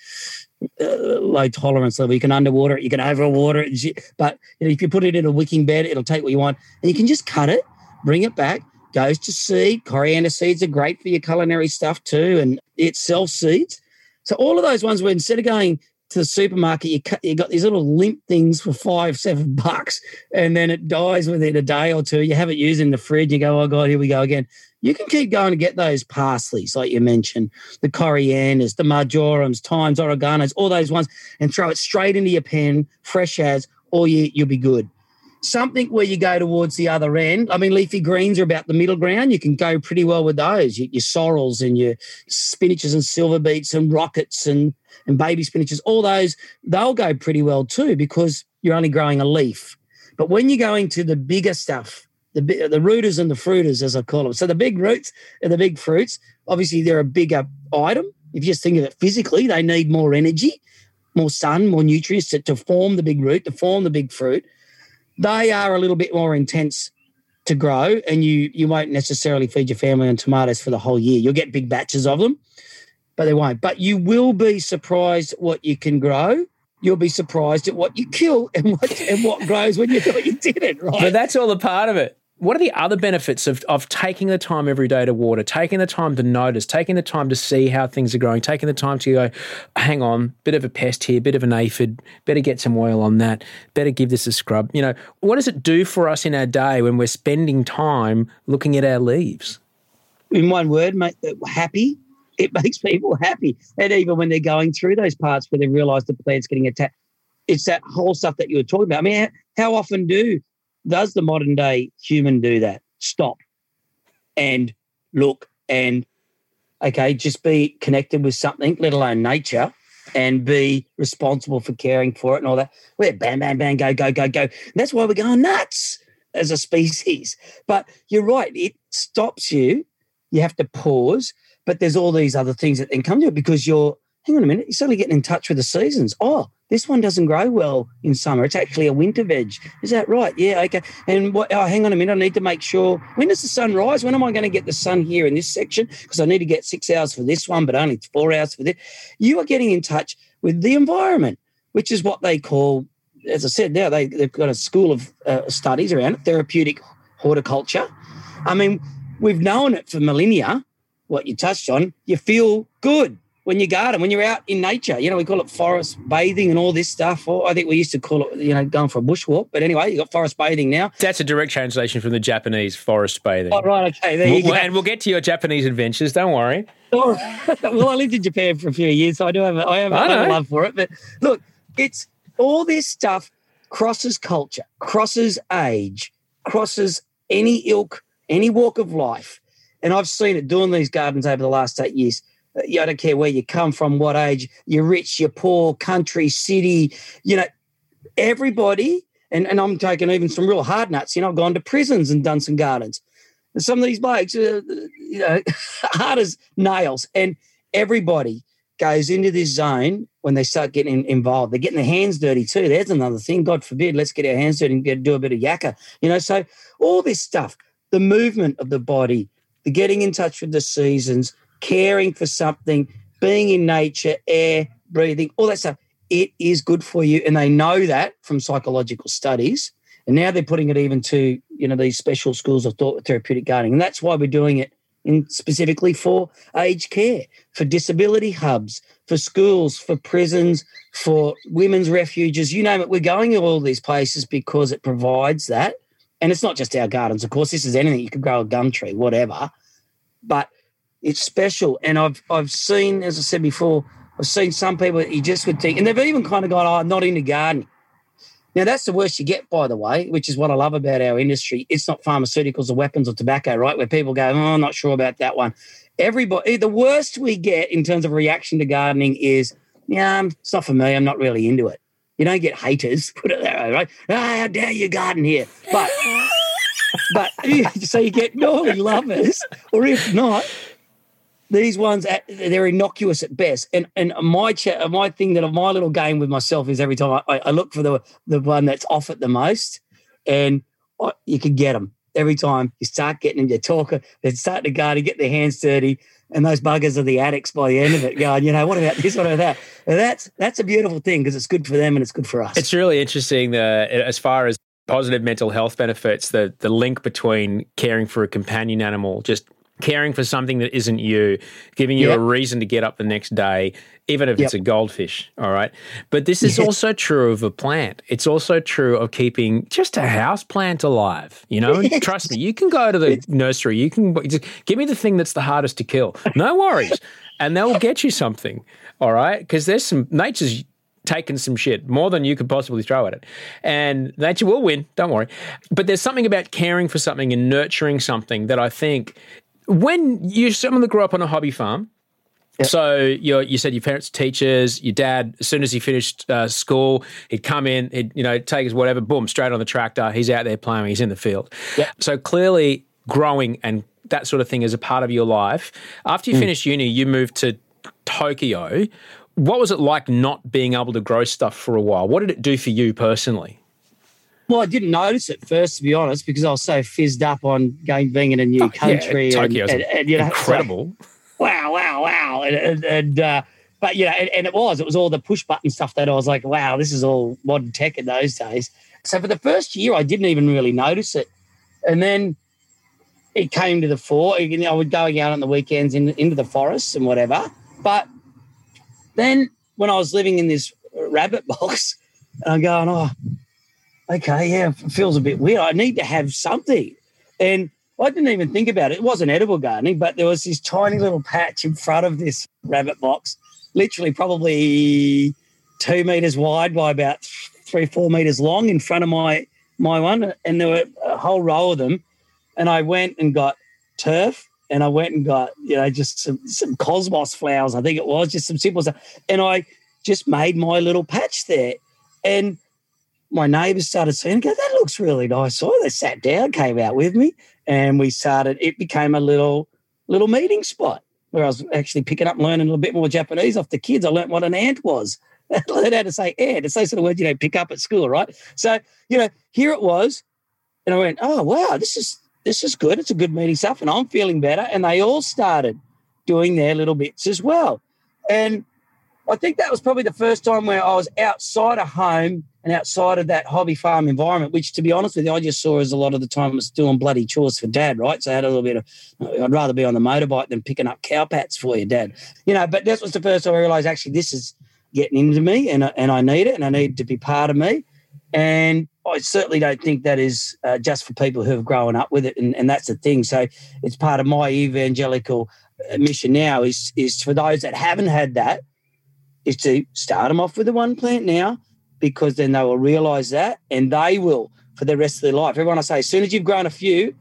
Speaker 4: uh, low tolerance level. You can underwater it, you can overwater it, but you know, if you put it in a wicking bed, it'll take what you want, and you can just cut it, bring it back. Goes to seed. Coriander seeds are great for your culinary stuff too, and it self seeds. So all of those ones where instead of going to the supermarket, you cut, you got these little limp things for five, seven bucks, and then it dies within a day or two. You have it used in the fridge. You go, oh god, here we go again. You can keep going to get those parsleys, like you mentioned, the corianders, the marjorams, thymes, oreganos, all those ones, and throw it straight into your pen, fresh as, or you, you'll be good something where you go towards the other end. I mean, leafy greens are about the middle ground. You can go pretty well with those. Your, your sorrels and your spinaches and silver beets and rockets and, and baby spinaches, all those, they'll go pretty well too because you're only growing a leaf. But when you're going to the bigger stuff, the, the rooters and the fruiters, as I call them. So the big roots and the big fruits, obviously they're a bigger item. If you just think of it physically, they need more energy, more sun, more nutrients to, to form the big root, to form the big fruit they are a little bit more intense to grow, and you you won't necessarily feed your family on tomatoes for the whole year. You'll get big batches of them, but they won't. But you will be surprised what you can grow. You'll be surprised at what you kill and what and what grows when you thought you didn't. Right?
Speaker 1: But that's all a part of it. What are the other benefits of, of taking the time every day to water, taking the time to notice, taking the time to see how things are growing, taking the time to go, hang on, bit of a pest here, bit of an aphid, better get some oil on that, better give this a scrub. You know, what does it do for us in our day when we're spending time looking at our leaves?
Speaker 4: In one word, mate, happy. It makes people happy. And even when they're going through those parts where they realise the plant's getting attacked, it's that whole stuff that you were talking about. I mean, how often do does the modern day human do that? Stop and look and okay, just be connected with something, let alone nature, and be responsible for caring for it and all that. We're bam, bam, bam, go, go, go, go. And that's why we're going nuts as a species. But you're right, it stops you. You have to pause, but there's all these other things that then come to it because you're, hang on a minute, you're suddenly getting in touch with the seasons. Oh, this one doesn't grow well in summer. It's actually a winter veg. Is that right? Yeah, okay. And what, oh, hang on a minute. I need to make sure when does the sun rise? When am I going to get the sun here in this section? Because I need to get six hours for this one, but only four hours for this. You are getting in touch with the environment, which is what they call, as I said, now they, they've got a school of uh, studies around it, therapeutic horticulture. I mean, we've known it for millennia. What you touched on, you feel good when you garden, when you're out in nature. You know, we call it forest bathing and all this stuff. Or I think we used to call it, you know, going for a bushwalk. But anyway, you got forest bathing now.
Speaker 1: That's a direct translation from the Japanese forest bathing.
Speaker 4: Oh, right. Okay. There you
Speaker 1: We'll-
Speaker 4: go.
Speaker 1: and we'll get to your Japanese adventures. Don't worry.
Speaker 4: Oh, well, I lived in Japan for a few years, so I do have a, I have,
Speaker 1: I
Speaker 4: I have a love for it. But look, it's all this stuff crosses culture, crosses age, crosses any ilk, any walk of life. And I've seen it doing these gardens over the last eight years. Uh, I don't care where you come from, what age, you're rich, you're poor, country, city, you know, everybody. And, and I'm taking even some real hard nuts. You know, I've gone to prisons and done some gardens. And some of these blokes, are, you know, hard as nails. And everybody goes into this zone when they start getting involved. They're getting their hands dirty too. There's another thing. God forbid, let's get our hands dirty and get, do a bit of yakka. You know, so all this stuff, the movement of the body, the getting in touch with the seasons, caring for something, being in nature, air, breathing, all that stuff. It is good for you. And they know that from psychological studies. And now they're putting it even to, you know, these special schools of thought therapeutic gardening. And that's why we're doing it in specifically for aged care, for disability hubs, for schools, for prisons, for women's refuges, you name it. We're going to all these places because it provides that. And it's not just our gardens, of course. This is anything. You could grow a gum tree, whatever. But it's special. And I've I've seen, as I said before, I've seen some people that you just would think, and they've even kind of gone, oh, I'm not into gardening. Now that's the worst you get, by the way, which is what I love about our industry. It's not pharmaceuticals or weapons or tobacco, right? Where people go, oh, I'm not sure about that one. Everybody, the worst we get in terms of reaction to gardening is, yeah, it's not for me. I'm not really into it. You don't get haters, put it that way, right? Ah, how dare you garden here? But, but so you get normally lovers, or if not, these ones uh, they're innocuous at best. And and my chat, my thing that my little game with myself is every time I, I look for the the one that's off it the most, and I, you can get them every time. You start getting them, you talk, they start to garden, get their hands dirty, and those buggers are the addicts by the end of it. Going, you know, what about this? What about that? And that's that's a beautiful thing because it's good for them and it's good for us.
Speaker 1: It's really interesting the, as far as positive mental health benefits, the, the link between caring for a companion animal, just caring for something that isn't you, giving you
Speaker 4: Yep.
Speaker 1: a reason to get up the next day, even if it's a goldfish. All right. But this is also true of a plant. It's also true of keeping just a house plant alive. You know, trust me, you can go to the nursery, you can just give me the thing that's the hardest to kill. No worries. and they'll get you something. All right. Because there's some nature's taken some shit more than you could possibly throw at it. And nature will win, don't worry. But there's something about caring for something and nurturing something that I think when you're someone that grew up on a hobby farm, so you you said your parents are teachers. Your dad, as soon as he finished uh, school, he'd come in, he'd you know take his whatever, boom, straight on the tractor. He's out there plowing. He's in the field. So clearly, growing and that sort of thing is a part of your life. After you finished uni, you moved to Tokyo. What was it like not being able to grow stuff for a while? What did it do for you personally?
Speaker 4: Well, I didn't notice it first, to be honest, because I was so fizzed up on going being in a new
Speaker 1: Oh, yeah,
Speaker 4: country. And, and, and, you know,
Speaker 1: incredible.
Speaker 4: wow, wow, wow. And, and, uh, but you know, and, and it was, it was all the push button stuff that I was like, wow, this is all modern tech in those days. So for the first year, I didn't even really notice it. And then it came to the fore. You know, I would going out on the weekends in, into the forests and whatever. But then when I was living in this rabbit box, and I'm going, oh, okay, yeah, it feels a bit weird. I need to have something. And I didn't even think about it. It wasn't edible gardening, but there was this tiny little patch in front of this rabbit box, literally probably two meters wide by about three, four meters long in front of my my one. And there were a whole row of them. And I went and got turf and I went and got, you know, just some, some cosmos flowers, I think it was, just some simple stuff. And I just made my little patch there. And my neighbours started seeing go, that looks really nice. So they sat down, came out with me, and we started, it became a little little meeting spot where I was actually picking up, learning a little bit more Japanese off the kids. I learned what an ant was. I learned how to say ant. It's those sort of words you don't pick up at school, right? So, you know, here it was. And I went, oh wow, this is this is good. It's a good meeting stuff. And I'm feeling better. And they all started doing their little bits as well. And I think that was probably the first time where I was outside of home and outside of that hobby farm environment, which to be honest with you, I just saw as a lot of the time was doing bloody chores for dad, right? So I had a little bit of, I'd rather be on the motorbike than picking up cow pats for you, dad. You know, but that was the first time I realized actually this is getting into me and, and I need it and I need to be part of me. And I certainly don't think that is uh, just for people who have grown up with it. And, and that's the thing. So it's part of my evangelical uh, mission now is, is for those that haven't had that, is to start them off with the one plant now because then they will realize that and they will for the rest of their life. Everyone I say, as soon as you've grown a few,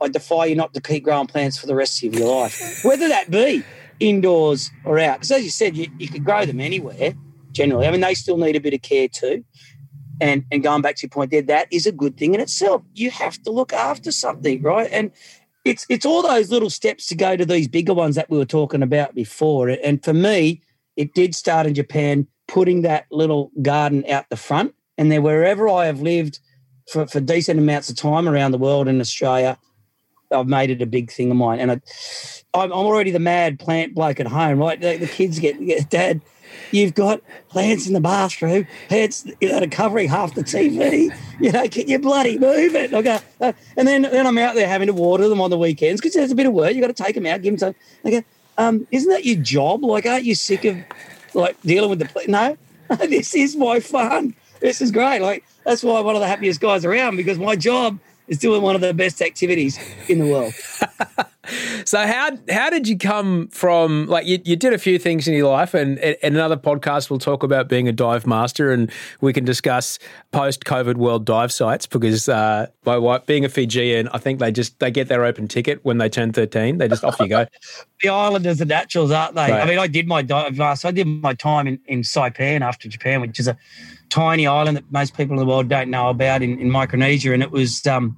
Speaker 4: I defy you not to keep growing plants for the rest of your life, whether that be indoors or out. Because as you said, you, you could grow them anywhere generally. I mean, they still need a bit of care too. And, and going back to your point there, that is a good thing in itself. You have to look after something, right? And it's it's all those little steps to go to these bigger ones that we were talking about before. And for me, it did start in Japan, putting that little garden out the front. And then wherever I have lived for, for decent amounts of time around the world in Australia, I've made it a big thing of mine. And I, I'm, already the mad plant bloke at home, right? The, the kids get, get, Dad, you've got plants in the bathroom, plants you know, covering half the TV. You know, can you bloody move it? I go, uh, and then, then I'm out there having to water them on the weekends because there's a bit of work. you got to take them out, give them some. I go, um, isn't that your job? Like, aren't you sick of like dealing with the pla-" no? this is my fun. This is great. Like that's why I'm one of the happiest guys around because my job is doing one of the best activities in the world.
Speaker 1: So how how did you come from like you, you did a few things in your life and in another podcast we'll talk about being a dive master and we can discuss post COVID world dive sites because uh, my wife being a Fijian I think they just they get their open ticket when they turn thirteen they just off you go
Speaker 4: the islanders are naturals, aren't they?
Speaker 1: Right.
Speaker 4: I mean, I did my dive master. I did my time in, in Saipan after Japan, which is a tiny island that most people in the world don't know about in, in Micronesia. And it was, um,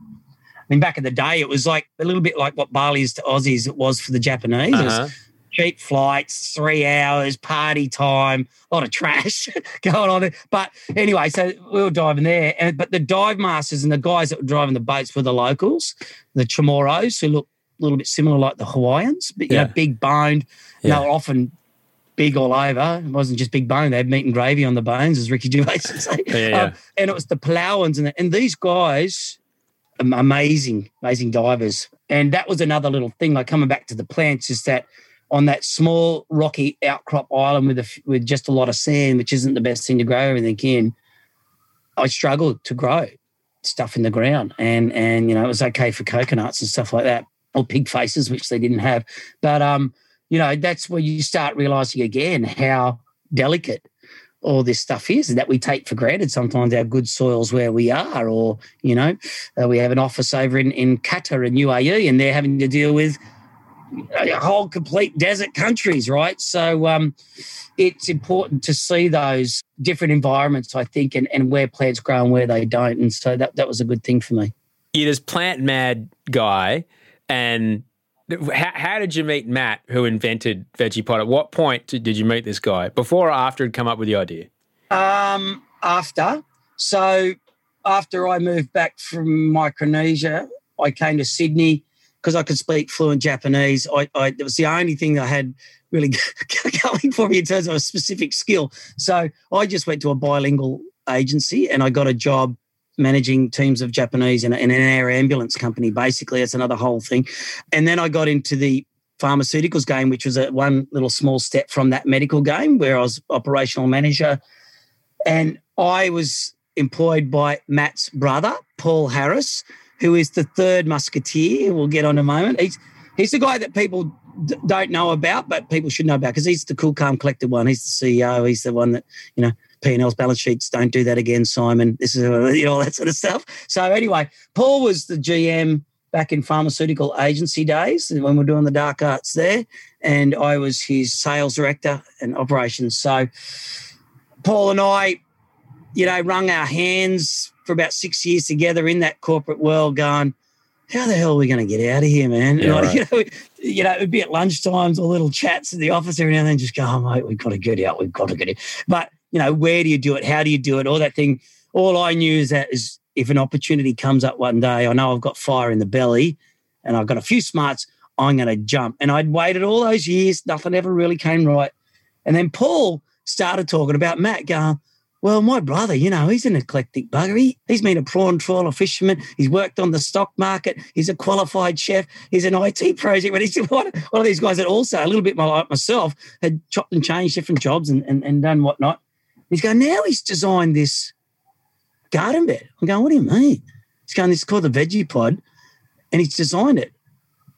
Speaker 4: I mean, back in the day, it was like a little bit like what Bali is to Aussies, it was for the Japanese.
Speaker 1: Uh-huh.
Speaker 4: cheap flights, three hours, party time, a lot of trash going on there. But anyway, so we were diving there. And, but the dive masters and the guys that were driving the boats were the locals, the Chamorros, who look a little bit similar like the Hawaiians, but you
Speaker 1: Yeah.
Speaker 4: know, big boned.
Speaker 1: Yeah.
Speaker 4: They were often big all over. It wasn't just big bone. They had meat and gravy on the bones, as Ricky Gervais would say.
Speaker 1: Yeah, yeah.
Speaker 4: Um, and it was the Palauans and, the, and these guys, am- amazing, amazing divers. And that was another little thing. Like coming back to the plants, is that on that small rocky outcrop island with a, with just a lot of sand, which isn't the best thing to grow everything in, I struggled to grow stuff in the ground. And and you know, it was okay for coconuts and stuff like that, or pig faces, which they didn't have. But um, you know, that's where you start realizing again how delicate all this stuff is that we take for granted sometimes our good soils where we are or you know uh, we have an office over in, in Qatar and UAE and they're having to deal with a whole complete desert countries right? So um, it's important to see those different environments I think and, and where plants grow and where they don't. And so that, that was a good thing for me.
Speaker 1: You're this plant mad guy and how, how did you meet Matt, who invented Vegepod? At what point did you meet this guy? Before or after he'd come up with the idea?
Speaker 4: Um, after. So after I moved back from Micronesia, I came to Sydney because I could speak fluent Japanese. I, I it was the only thing I had really going for me in terms of a specific skill. So I just went to a bilingual agency and I got a job managing teams of Japanese in, in an air ambulance company. Basically, it's another whole thing. And then I got into the pharmaceuticals game, which was a one little small step from that medical game where I was operational manager. And I was employed by Matt's brother, Paul Harris, who is the third musketeer. We'll get on in a moment. He's he's the guy that people d- don't know about, but people should know about because he's the cool, calm, collected one. He's the CEO. He's the one that you know. P&L's balance sheets don't do that again, Simon. This is you know all that sort of stuff. So anyway, Paul was the GM back in pharmaceutical agency days when we are doing the dark arts there, and I was his sales director and operations. So Paul and I, you know, wrung our hands for about six years together in that corporate world, going, how the hell are we going to get out of here, man?
Speaker 1: Yeah,
Speaker 4: like,
Speaker 1: right.
Speaker 4: you, know, you know, it'd be at lunchtimes or little chats in the office every now and then, just go, oh, mate, we've got to get out, we've got to get out. But, you know, where do you do it? How do you do it? All that thing. All I knew is that is if an opportunity comes up one day, I know I've got fire in the belly and I've got a few smarts, I'm going to jump. And I'd waited all those years, nothing ever really came right. And then Paul started talking about Matt, going, well, my brother, you know, he's an eclectic bugger. He, he's been a prawn trawler fisherman. He's worked on the stock market. He's a qualified chef. He's an IT project. But he's one, one of these guys that also, a little bit like myself, had chopped and changed different jobs and, and, and done whatnot. He's going, now he's designed this garden bed. I'm going, what do you mean? He's going, this is called the Vegepod, and he's designed it.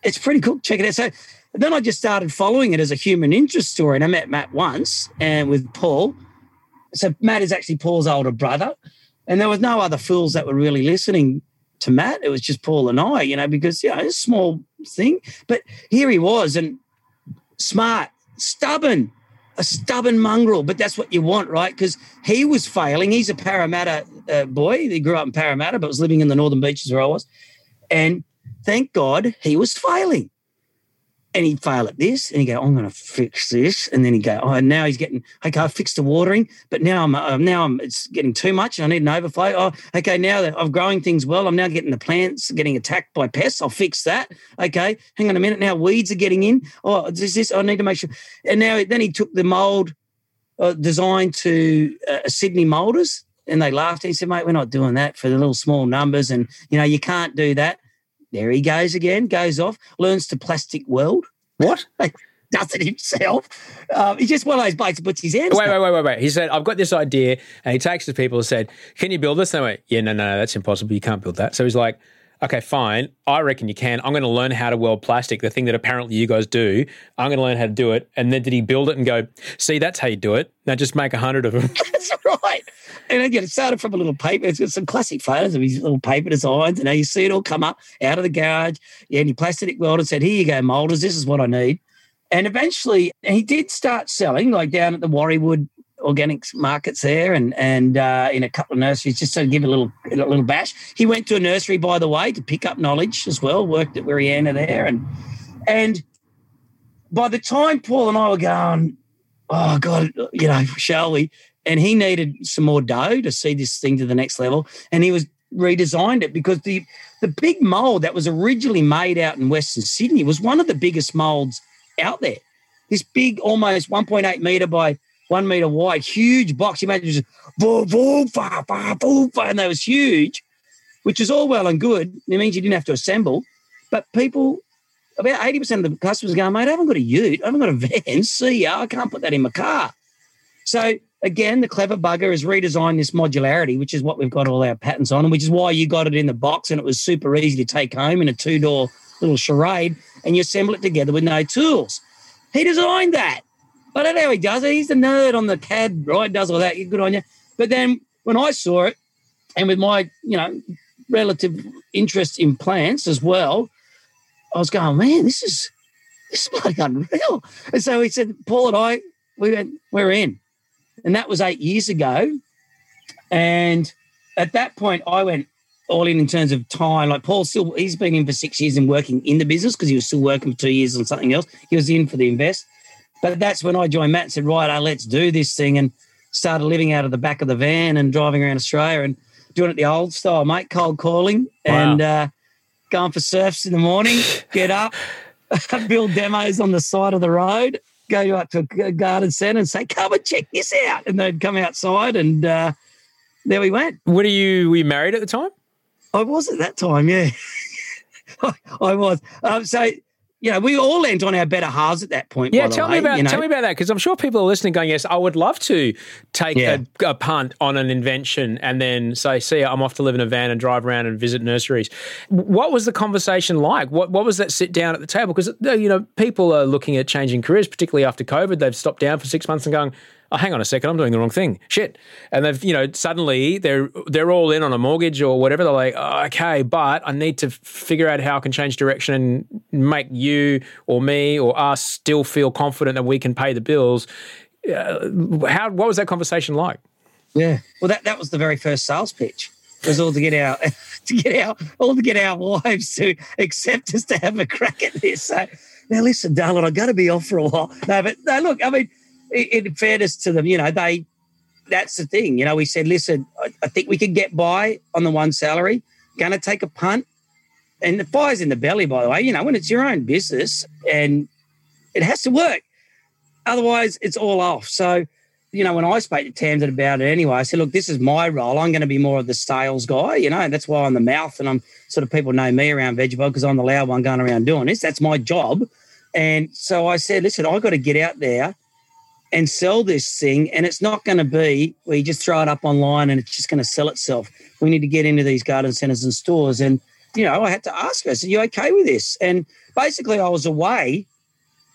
Speaker 4: It's pretty cool. Check it out. So then I just started following it as a human interest story. And I met Matt once and with Paul. So Matt is actually Paul's older brother. And there was no other fools that were really listening to Matt. It was just Paul and I, you know, because, you know, it's a small thing. But here he was and smart, stubborn, a stubborn mongrel. But that's what you want, right? Because he was failing. He's a Parramatta uh, boy. He grew up in Parramatta, but was living in the Northern Beaches where I was. And thank God he was failing and he'd fail at this, and he'd go, "I'm going to fix this," and then he'd go, "Oh, now he's getting okay. I fixed the watering, but now I'm uh, now I'm it's getting too much. and I need an overflow. Oh, okay, now that I'm growing things well, I'm now getting the plants getting attacked by pests. I'll fix that. Okay, hang on a minute. Now weeds are getting in. Oh, is this? I need to make sure. And now then he took the mold uh, design to uh, Sydney Moulders, and they laughed. He said, "Mate, we're not doing that for the little small numbers, and you know you can't do that." There he goes again, goes off, learns to plastic weld.
Speaker 1: What?
Speaker 4: Does it himself. Um, he's just one of those blokes that puts his hands
Speaker 1: Wait,
Speaker 4: up.
Speaker 1: wait, wait, wait, wait. He said, I've got this idea. And he takes the people and said, Can you build this? And they went, Yeah, no, no, no, that's impossible. You can't build that. So he's like, Okay, fine. I reckon you can. I'm going to learn how to weld plastic, the thing that apparently you guys do. I'm going to learn how to do it. And then did he build it and go, See, that's how you do it. Now just make a hundred of them.
Speaker 4: That's right. And again, it started from a little paper. It's got some classic photos of his little paper designs. And now you see it all come up out of the garage. Yeah, and he plastic welded said, Here you go, molders. This is what I need. And eventually he did start selling, like down at the Warriewood organics markets there and and uh, in a couple of nurseries just to give a little a little bash. He went to a nursery, by the way, to pick up knowledge as well. Worked at Wiriana there, and and by the time Paul and I were going, oh God, you know, shall we? And he needed some more dough to see this thing to the next level, and he was redesigned it because the the big mold that was originally made out in Western Sydney was one of the biggest molds out there. This big, almost 1.8 meter by one meter wide, huge box. You imagine just boom, boom, fa, fa, boom, fa, and that was huge, which is all well and good. It means you didn't have to assemble, but people, about 80% of the customers going, mate, I haven't got a ute, I haven't got a van. See ya, I can't put that in my car. So again, the clever bugger has redesigned this modularity, which is what we've got all our patents on, and which is why you got it in the box and it was super easy to take home in a two door little Charade, and you assemble it together with no tools. He designed that. I don't know how he does it. He's the nerd on the CAD, right? Does all that. Good on you. But then when I saw it, and with my, you know, relative interest in plants as well, I was going, man, this is this is bloody unreal. And so he said, Paul and I, we went, we're in. And that was eight years ago. And at that point, I went all in in terms of time. Like Paul still, he's been in for six years and working in the business because he was still working for two years on something else. He was in for the invest. But that's when I joined Matt and said, right, uh, let's do this thing and started living out of the back of the van and driving around Australia. And doing it the old style, mate, cold calling
Speaker 1: Wow.
Speaker 4: and uh, going for surfs in the morning, get up, build demos on the side of the road, go up to a garden centre and say, come and check this out. And they'd come outside and uh, there we went.
Speaker 1: What are you? Were you married at the time?
Speaker 4: I was at that time, yeah. I, I was. Um, so, you know, we all lent on our better halves at that point.
Speaker 1: Yeah, tell
Speaker 4: way,
Speaker 1: me about
Speaker 4: you know.
Speaker 1: tell me about that because I'm sure people are listening, going, "Yes, I would love to take
Speaker 4: Yeah.
Speaker 1: a, a punt on an invention and then say, see, I'm off to live in a van and drive around and visit nurseries." What was the conversation like? What what was that sit down at the table? Because you know, people are looking at changing careers, particularly after COVID. They've stopped down for six months and going. Oh, hang on a second, I'm doing the wrong thing. Shit. And they've, you know, suddenly they're they're all in on a mortgage or whatever. They're like, oh, okay, but I need to figure out how I can change direction and make you or me or us still feel confident that we can pay the bills. Uh, how what was that conversation like?
Speaker 4: Yeah. Well, that, that was the very first sales pitch. It was all to get our to get our all to get our wives to accept us to have a crack at this. So now listen, darling, I've got to be off for a while. No, but no, look, I mean, in, fairness to them, you know, they that's the thing. You know, we said, listen, I, I think we could get by on the one salary. Gonna take a punt. And the fire's in the belly, by the way, you know, when it's your own business and it has to work. Otherwise, it's all off. So, you know, when I spoke to Tamsin about it anyway, I said, look, this is my role. I'm going to be more of the sales guy, you know, and that's why I'm the mouth and I'm sort of people know me around Veggie because I'm the loud one going around doing this. That's my job. And so I said, listen, I've got to get out there and sell this thing. And it's not going to be where you just throw it up online and it's just going to sell itself. We need to get into these garden centers and stores. And, you know, I had to ask her, said, you okay with this? And basically, I was away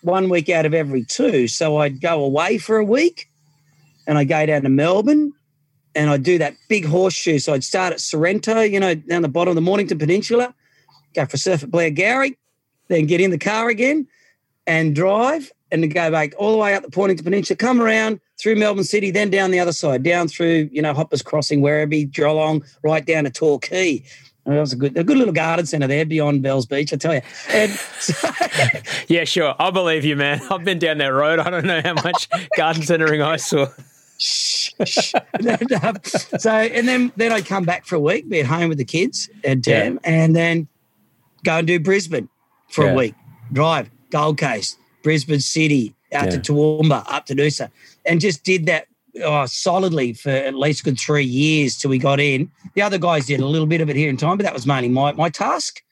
Speaker 4: one week out of every two. So I'd go away for a week and I'd go down to Melbourne and I'd do that big horseshoe. So I'd start at Sorrento, you know, down the bottom of the Mornington Peninsula, go for a surf at Blairgowrie, then get in the car again and drive and then go back all the way up the Mornington Peninsula, come around through Melbourne City, then down the other side, down through, you know, Hoppers Crossing, Werribee, Geelong, right down to Torquay. And that was a good, a good little garden centre there beyond Bells Beach, I tell you. And so,
Speaker 1: Yeah, sure. I believe you, man. I've been down that road. I don't know how much garden centering I saw.
Speaker 4: And, so and then then I'd come back for a week, be at home with the kids and
Speaker 1: Yeah.
Speaker 4: And then go and do Brisbane for
Speaker 1: Yeah.
Speaker 4: a week. Drive Gold Coast, Brisbane City, out
Speaker 1: Yeah.
Speaker 4: to Toowoomba, up to Noosa, and just did that oh, solidly for at least a good three years till we got in. The other guys did a little bit of it here in time, but that was mainly my my task.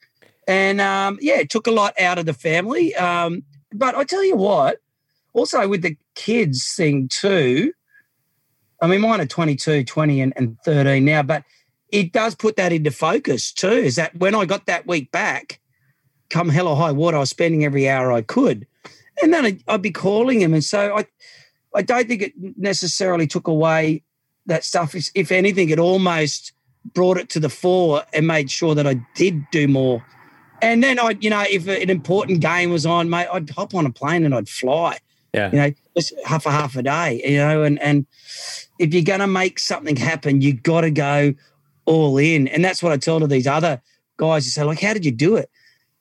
Speaker 4: And um, yeah, it took a lot out of the family. Um, but I tell you what, also with the kids thing too, I mean, mine are 22, 20, and, and 13 now, but it does put that into focus too. Is that when I got that week back, come hell or high water, I was spending every hour I could. And then I'd, I'd be calling him. And so I, I don't think it necessarily took away that stuff. If- anything, it almost brought it to the fore and made sure that I did do more. And then I, you know, if an important game was on, mate, I'd hop on a plane and I'd fly
Speaker 1: Yeah.
Speaker 4: you know, just half a half a day, you know, and and if you're gonna make something happen, you gotta go all in. And that's what I tell to these other guys who say, like, how did you do it?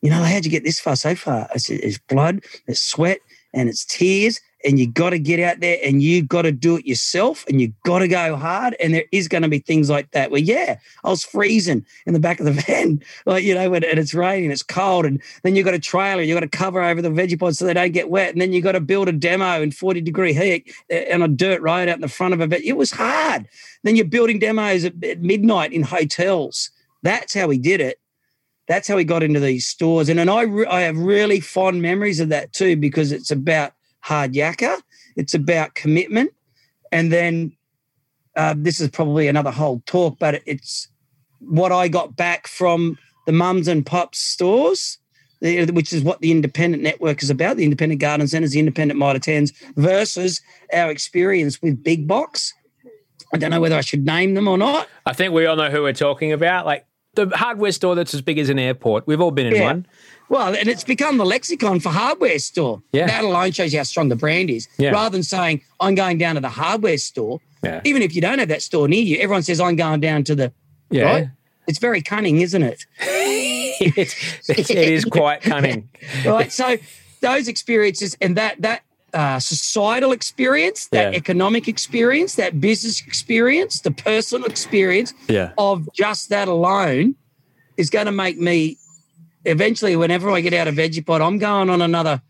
Speaker 4: You know, how'd you get this far so far? I said, it's blood, it's sweat, and it's tears, and you gotta get out there and you gotta do it yourself and you gotta go hard. And there is gonna be things like that where, yeah, I was freezing in the back of the van, like, you know, when, and it's raining, it's cold, and then you got a trailer, you got to cover over the Vegepods so they don't get wet, and then you got to build a demo in 40 degree heat uh, on a dirt road out in the front of it. It was hard. Then you're building demos at, at midnight in hotels. That's how we did it. That's how we got into these stores. And, and I, re- I have really fond memories of that too, because it's about hard yakka, it's about commitment. And then uh, this is probably another whole talk, but it's what I got back from the mums and pops stores, which is what the independent network is about, the independent garden centers, the independent Mitre 10s versus our experience with Big Box. I don't know whether I should name them or not.
Speaker 1: I think we all know who we're talking about. Like the hardware store that's as big as an airport. We've all been in
Speaker 4: Yeah.
Speaker 1: one.
Speaker 4: Well, and it's become the lexicon for hardware store.
Speaker 1: Yeah.
Speaker 4: That alone shows you how strong the brand is.
Speaker 1: Yeah.
Speaker 4: Rather than saying, I'm going down to the hardware store,
Speaker 1: Yeah.
Speaker 4: even if you don't have that store near you, everyone says, I'm going down to the.
Speaker 1: Yeah.
Speaker 4: Right? It's very cunning, isn't it?
Speaker 1: it's, it is quite cunning.
Speaker 4: right? So those experiences and that that uh, societal experience, that
Speaker 1: Yeah.
Speaker 4: economic experience, that business experience, the personal experience
Speaker 1: Yeah.
Speaker 4: of just that alone is going to make me eventually, whenever I get out of Vegepod, I'm going on another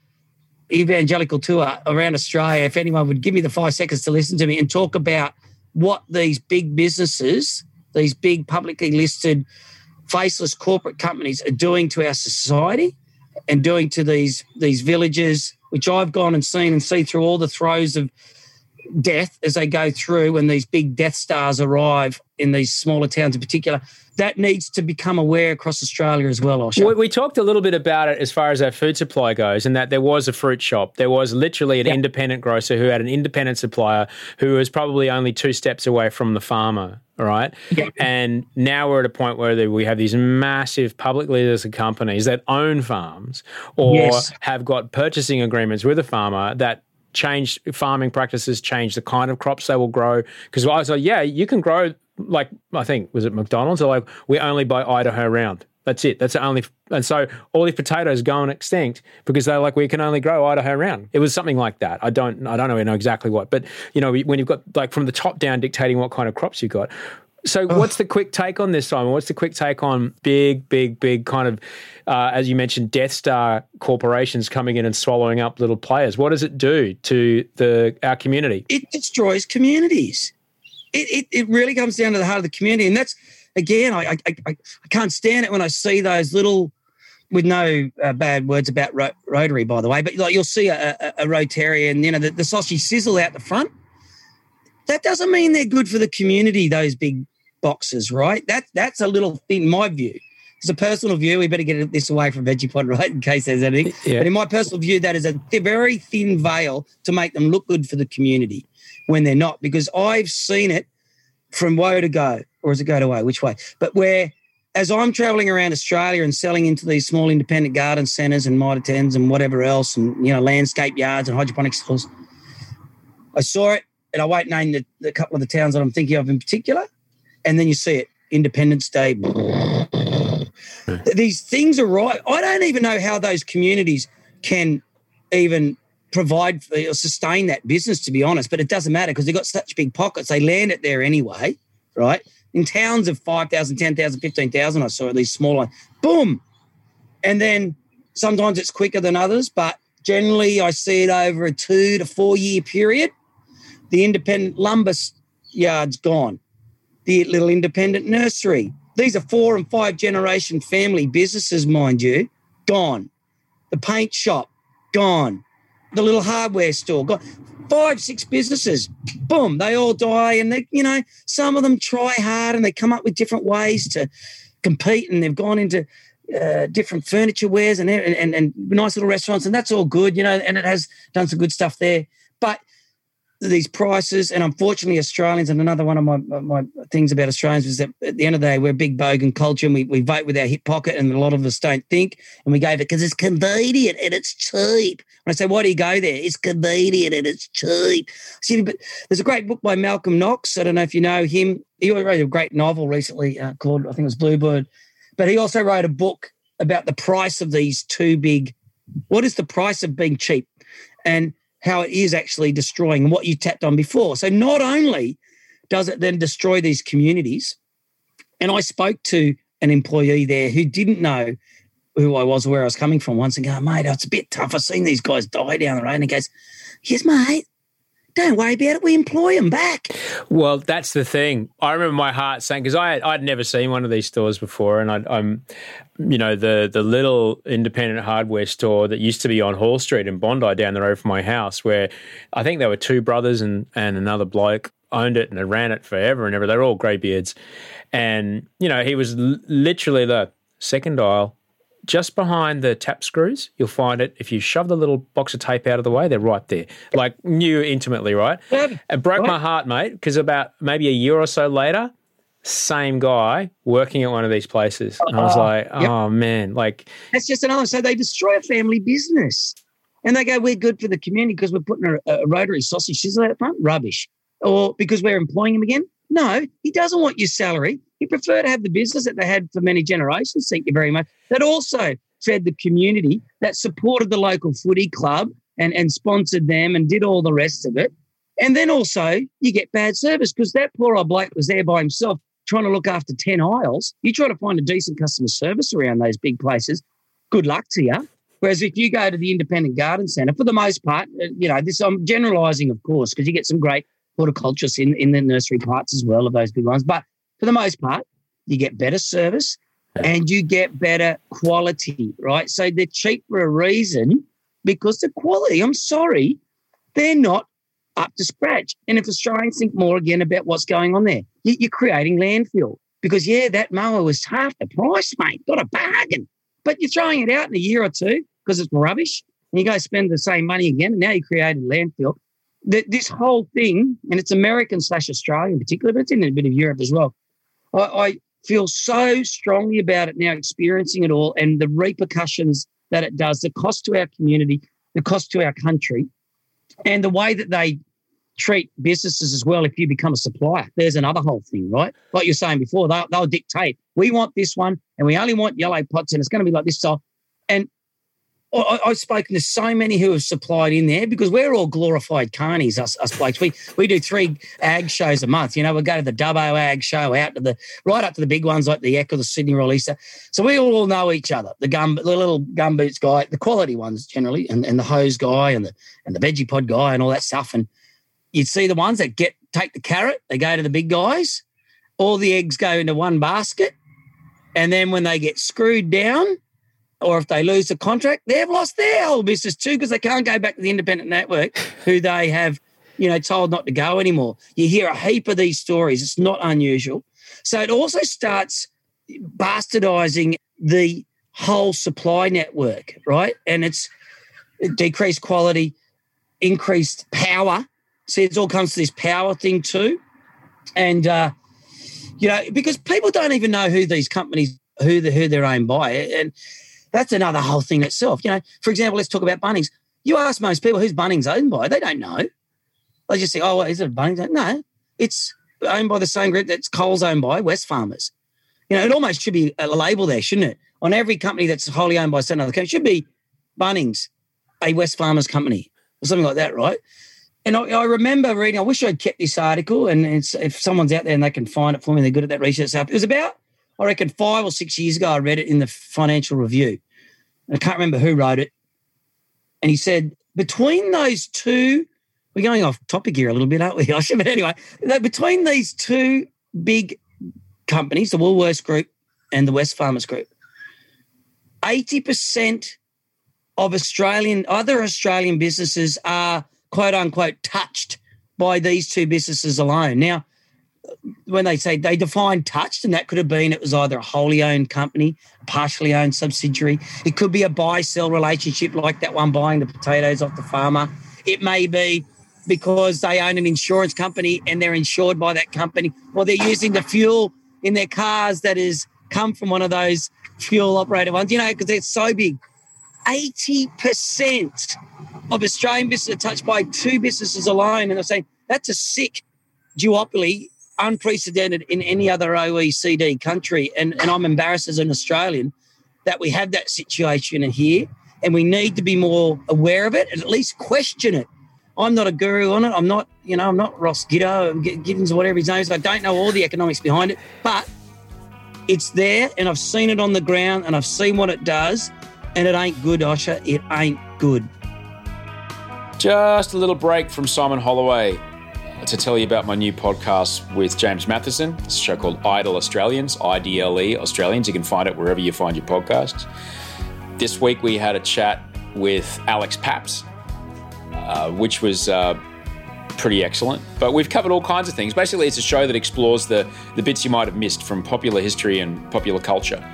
Speaker 4: evangelical tour around Australia. If anyone would give me the five seconds to listen to me and talk about what these big businesses, these big publicly listed, faceless corporate companies are doing to our society and doing to these these villages, which I've gone and seen and see through all the throes of death as they go through when these big death stars arrive in these smaller towns in particular. That needs to become aware across Australia as well, Osher.
Speaker 1: We, we talked a little bit about it as far as our food supply goes, and that there was a fruit shop. There was literally an independent grocer who had an independent supplier who was probably only two steps away from the farmer. All right. And now we're at a point where we have these massive publicly listed companies that own farms or
Speaker 4: Yes.
Speaker 1: have got purchasing agreements with a farmer that change farming practices, change the kind of crops they will grow. Because I was like, yeah, you can grow like I think was it McDonald's or like we only buy Idaho round. That's it. That's the only. And so all these potatoes going extinct because they're like we can only grow Idaho round. It was something like that. I don't. I don't know, know exactly what, but you know when you've got like from the top down dictating what kind of crops you've got. So, what's the quick take on this, Simon? What's the quick take on big, big, big kind of, uh, as you mentioned, Death Star corporations coming in and swallowing up little players? What does it do to the our community?
Speaker 4: it destroys communities. It, it, it really comes down to the heart of the community. And that's, again, I, I, I, I can't stand it when I see those little, with no uh, bad words about ro- Rotary, by the way, but like you'll see a, a, a Rotarian, you know, the, the sausage sizzle out the front. That doesn't mean they're good for the community, those big boxes, right? That, that's a little in my view. It's a personal view. We better get this away from Vegepod, right? In case there's anything.
Speaker 1: Yeah.
Speaker 4: But in my personal view, that is a th- very thin veil to make them look good for the community when they're not, because I've seen it from woe to go, or is it go to woe? Which way? But where, as I'm traveling around Australia and selling into these small independent garden centres and mitre tens and whatever else, and you know landscape yards and hydroponic stores, I saw it, and I won't name the, the couple of the towns that I'm thinking of in particular, and then you see it, Independence Day. These things are right. I don't even know how those communities can even provide or sustain that business, to be honest. But it doesn't matter because they've got such big pockets. They land it there anyway, right? In towns of 5,000, 10,000, 15,000, I saw at least smaller, boom. And then sometimes it's quicker than others, but generally I see it over a two to four year period. The independent lumber yard's gone. The little independent nursery. These are four and five generation family businesses, mind you, gone. The paint shop, gone. The little hardware store, gone. Five, six businesses, boom, they all die. And they, you know, some of them try hard and they come up with different ways to compete and they've gone into uh, different furniture wares and, and, and, and nice little restaurants. And that's all good, you know, and it has done some good stuff there. But these prices, and unfortunately, Australians, and another one of my my things about Australians is that at the end of the day, we're a big bogan culture and we, we vote with our hip pocket, and a lot of us don't think, and we go there because it's convenient and it's cheap. When I say, why do you go there? It's convenient and it's cheap. See, but there's a great book by Malcolm Knox. I don't know if you know him. He wrote a great novel recently uh, called, I think it was Bluebird, but he also wrote a book about the price of these two big. What is the price of being cheap? And how it is actually destroying what you tapped on before. So not only does it then destroy these communities, and I spoke to an employee there who didn't know who I was, where I was coming from once, and go, mate, it's a bit tough. I've seen these guys die down the road. And he goes, yes, mate, don't worry about it. We employ them back.
Speaker 1: Well, that's the thing. I remember my heart saying because I I'd never seen one of these stores before, and I, I'm, you know, the the little independent hardware store that used to be on Hall Street in Bondi down the road from my house, where I think there were two brothers and and another bloke owned it and ran it forever and ever. They're all greybeards, and you know he was l- literally the second aisle. Just behind the tap screws, you'll find it. If you shove the little box of tape out of the way, they're right there. Like knew intimately, right?
Speaker 4: Yeah.
Speaker 1: It broke my heart, mate, because about maybe a year or so later, same guy working at one of these places. And I was
Speaker 4: Uh-huh.
Speaker 1: like,
Speaker 4: Yep.
Speaker 1: oh man, like,
Speaker 4: That's just another. So they destroy a family business. And they go, we're good for the community because we're putting a, a rotary sausage sizzle out front. Rubbish. Or because we're employing him again. No, he doesn't want your salary. He prefer to have the business that they had for many generations. Thank you very much. That also fed the community, that supported the local footy club and, and sponsored them and did all the rest of it. And then also you get bad service because that poor old bloke was there by himself trying to look after 10 aisles. You try to find a decent customer service around those big places. Good luck to you. Whereas if you go to the independent garden centre, for the most part, uh, you know, this I'm generalising, of course, because you get some great horticulturists in, in the nursery parts as well of those big ones. But for the most part, you get better service and you get better quality, right? So they're cheap for a reason because the quality, I'm sorry, they're not up to scratch. And if Australians think more again about what's going on there, you're creating landfill because, yeah, that mower was half the price, mate. Got a bargain. But you're throwing it out in a year or two because it's rubbish. And you go spend the same money again. And now you created landfill. That this whole thing, and it's American slash Australian in particular, but it's in a bit of Europe as well. I, I feel so strongly about it now, experiencing it all and the repercussions that it does, the cost to our community, the cost to our country, and the way that they treat businesses as well if you become a supplier. There's another whole thing, right? Like you're saying before, they'll, they'll dictate, we want this one and we only want yellow pots and it's going to be like this style. And I, have spoken to so many who have supplied in there because we're all glorified carnies, us, us blokes. We we do three ag shows a month. You know, we go to the Dubbo ag show, out to the right up to the big ones like the Ekka or the Sydney Royal Easter. So we all know each other. The gum, the little gum boots guy, the quality ones generally, and, and the hose guy and the and the Vegepod guy and all that stuff. And you'd see the ones that get take the carrot, they go to the big guys. All the eggs go into one basket, and then when they get screwed down or if they lose the contract, they've lost their whole business too because they can't go back to the independent network who they have, you know, told not to go anymore. You hear a heap of these stories. It's not unusual. So it also starts bastardizing the whole supply network, right? And it's decreased quality, increased power. See, it all comes to this power thing too. And, uh, you know, because people don't even know who these companies, who, the, who they're owned by. And, that's another whole thing itself. You know, for example, let's talk about Bunnings. You ask most people who's Bunnings owned by, they don't know. They just say, oh, well, is it Bunnings? No, it's owned by the same group that's Coles owned by, Wesfarmers. You know, it almost should be a label there, shouldn't it? On every company that's wholly owned by some other company, should be Bunnings, a Wesfarmers company, or something like that, right? And I, I, remember reading, I wish I'd kept this article, and if someone's out there and they can find it for me, they're good at that research stuff. It was about I reckon five or six years ago, I read it in the Financial Review. I can't remember who wrote it. And he said, between those two, we're going off topic here a little bit, aren't we? But anyway, between these two big companies, the Woolworths Group and the Wesfarmers Group, 80% of Australian, other Australian businesses are quote unquote touched by these two businesses alone. Now, when they say they define touched, and that could have been it was either a wholly owned company, partially owned subsidiary. It could be a buy sell relationship like that one buying the potatoes off the farmer. It may be because they own an insurance company and they're insured by that company, or they're using the fuel in their cars that has come from one of those fuel operated ones, you know, because they're so big. 80% of Australian businesses are touched by two businesses alone. And they're saying that's a sick duopoly unprecedented in any other OECD country. And, and I'm embarrassed as an Australian that we have that situation here and we need to be more aware of it and at least question it. I'm not a guru on it. I'm not, you know, I'm not Ross Giddo, Gittins or whatever his name is. I don't know all the economics behind it, but it's there and I've seen it on the ground and I've seen what it does and it ain't good, Osher. It ain't good.
Speaker 1: Just a little break from Simon Holloway to tell you about my new podcast with James Mathison. It's a show called Idle Australians, IDLE Australians. You can find it wherever you find your podcasts. This week we had a chat with Alex Papps, uh, which was uh, pretty excellent. But we've covered all kinds of things. Basically, it's a show that explores the, the bits you might have missed from popular history and popular culture.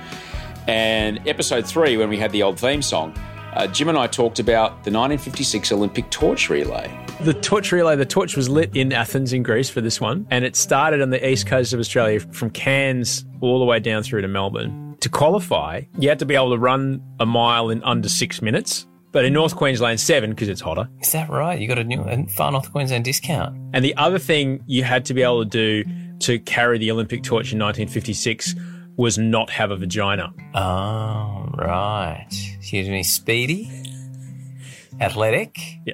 Speaker 1: And episode three, when we had the old theme song, uh, Jim and I talked about the 1956 Olympic torch relay.
Speaker 5: The torch relay, the torch was lit in Athens in Greece for this one, and it started on the east coast of Australia from Cairns all the way down through to Melbourne. To qualify, you had to be able to run a mile in under six minutes. But in North Queensland, seven because it's hotter.
Speaker 6: Is that right? You got a new Far North Queensland discount.
Speaker 5: And the other thing you had to be able to do to carry the Olympic torch in 1956 was not have a vagina.
Speaker 6: Oh, right. Excuse me, Speedy? athletic,
Speaker 1: Yeah.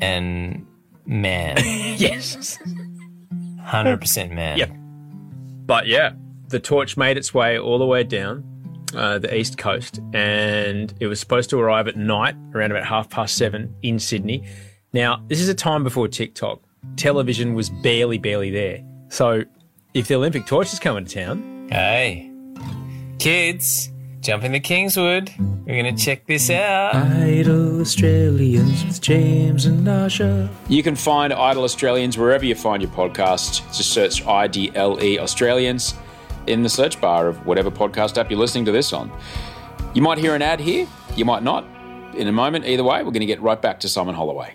Speaker 6: And man.
Speaker 1: yes.
Speaker 6: 100% man.
Speaker 1: Yep. But yeah, the torch made its way all the way down uh, the east coast, and it was supposed to arrive at night around about half past seven in Sydney. Now, this is a time before TikTok. Television was barely, barely there. So, if the Olympic torch is coming to town,
Speaker 6: Hey, kids, jump into Kingswood. We're going to check this out.
Speaker 1: Idle Australians with James and Osher.
Speaker 7: You can find Idle Australians wherever you find your podcast. Just search IDLE E Australians in the search bar of whatever podcast app you're listening to this on. You might hear an ad here, you might not. In a moment, either way, we're going to get right back to Simon Holloway.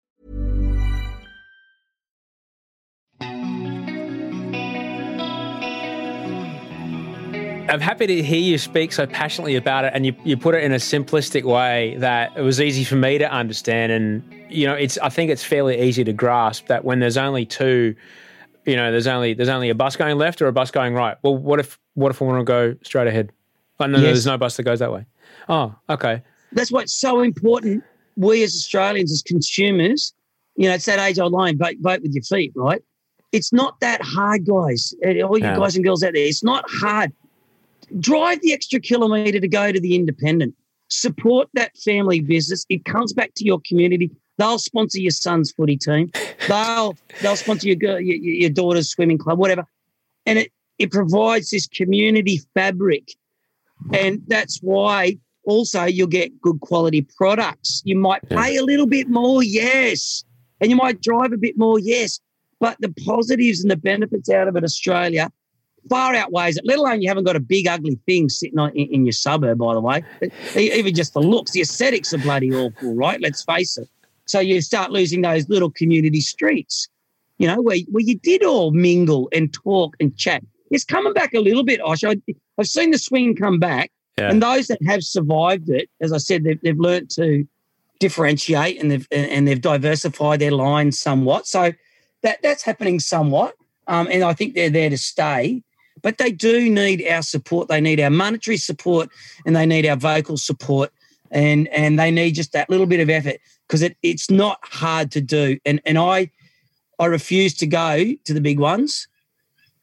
Speaker 1: I'm happy to hear you speak so passionately about it, and you, you put it in a simplistic way that it was easy for me to understand. And you know, it's I think it's fairly easy to grasp that when there's only two, you know, there's only there's only a bus going left or a bus going right. Well, what if what if I want to go straight ahead? Oh, no, no, there's no bus that goes that way. Oh, okay.
Speaker 4: That's what's so important. We as Australians, as consumers, you know, it's that age old line vote, vote with your feet, right? It's not that hard, guys. All you guys and girls out there, it's not hard. Drive the extra kilometre to go to the independent. Support that family business. It comes back to your community. They'll sponsor your son's footy team. They'll they'll sponsor your girl, your, your daughter's swimming club, whatever. And it it provides this community fabric, and that's why also you'll get good quality products. You might pay a little bit more, yes, and you might drive a bit more, yes. But the positives and the benefits out of it, Australia, far outweighs it. Let alone you haven't got a big ugly thing sitting on, in, in your suburb. By the way, E- even just the looks, the aesthetics are bloody awful, right? Let's face it. So you start losing those little community streets, you know, where where you did all mingle and talk and chat. It's coming back a little bit, Osh. I, I've seen the swing come back.
Speaker 1: Yeah.
Speaker 4: And those that have survived it, as I said, they've, they've learnt to differentiate and they've and they've diversified their lines somewhat. So that that's happening somewhat, um, and I think they're there to stay. But they do need our support. They need our monetary support, and they need our vocal support, and and they need just that little bit of effort because it, it's not hard to do. And and I I refuse to go to the big ones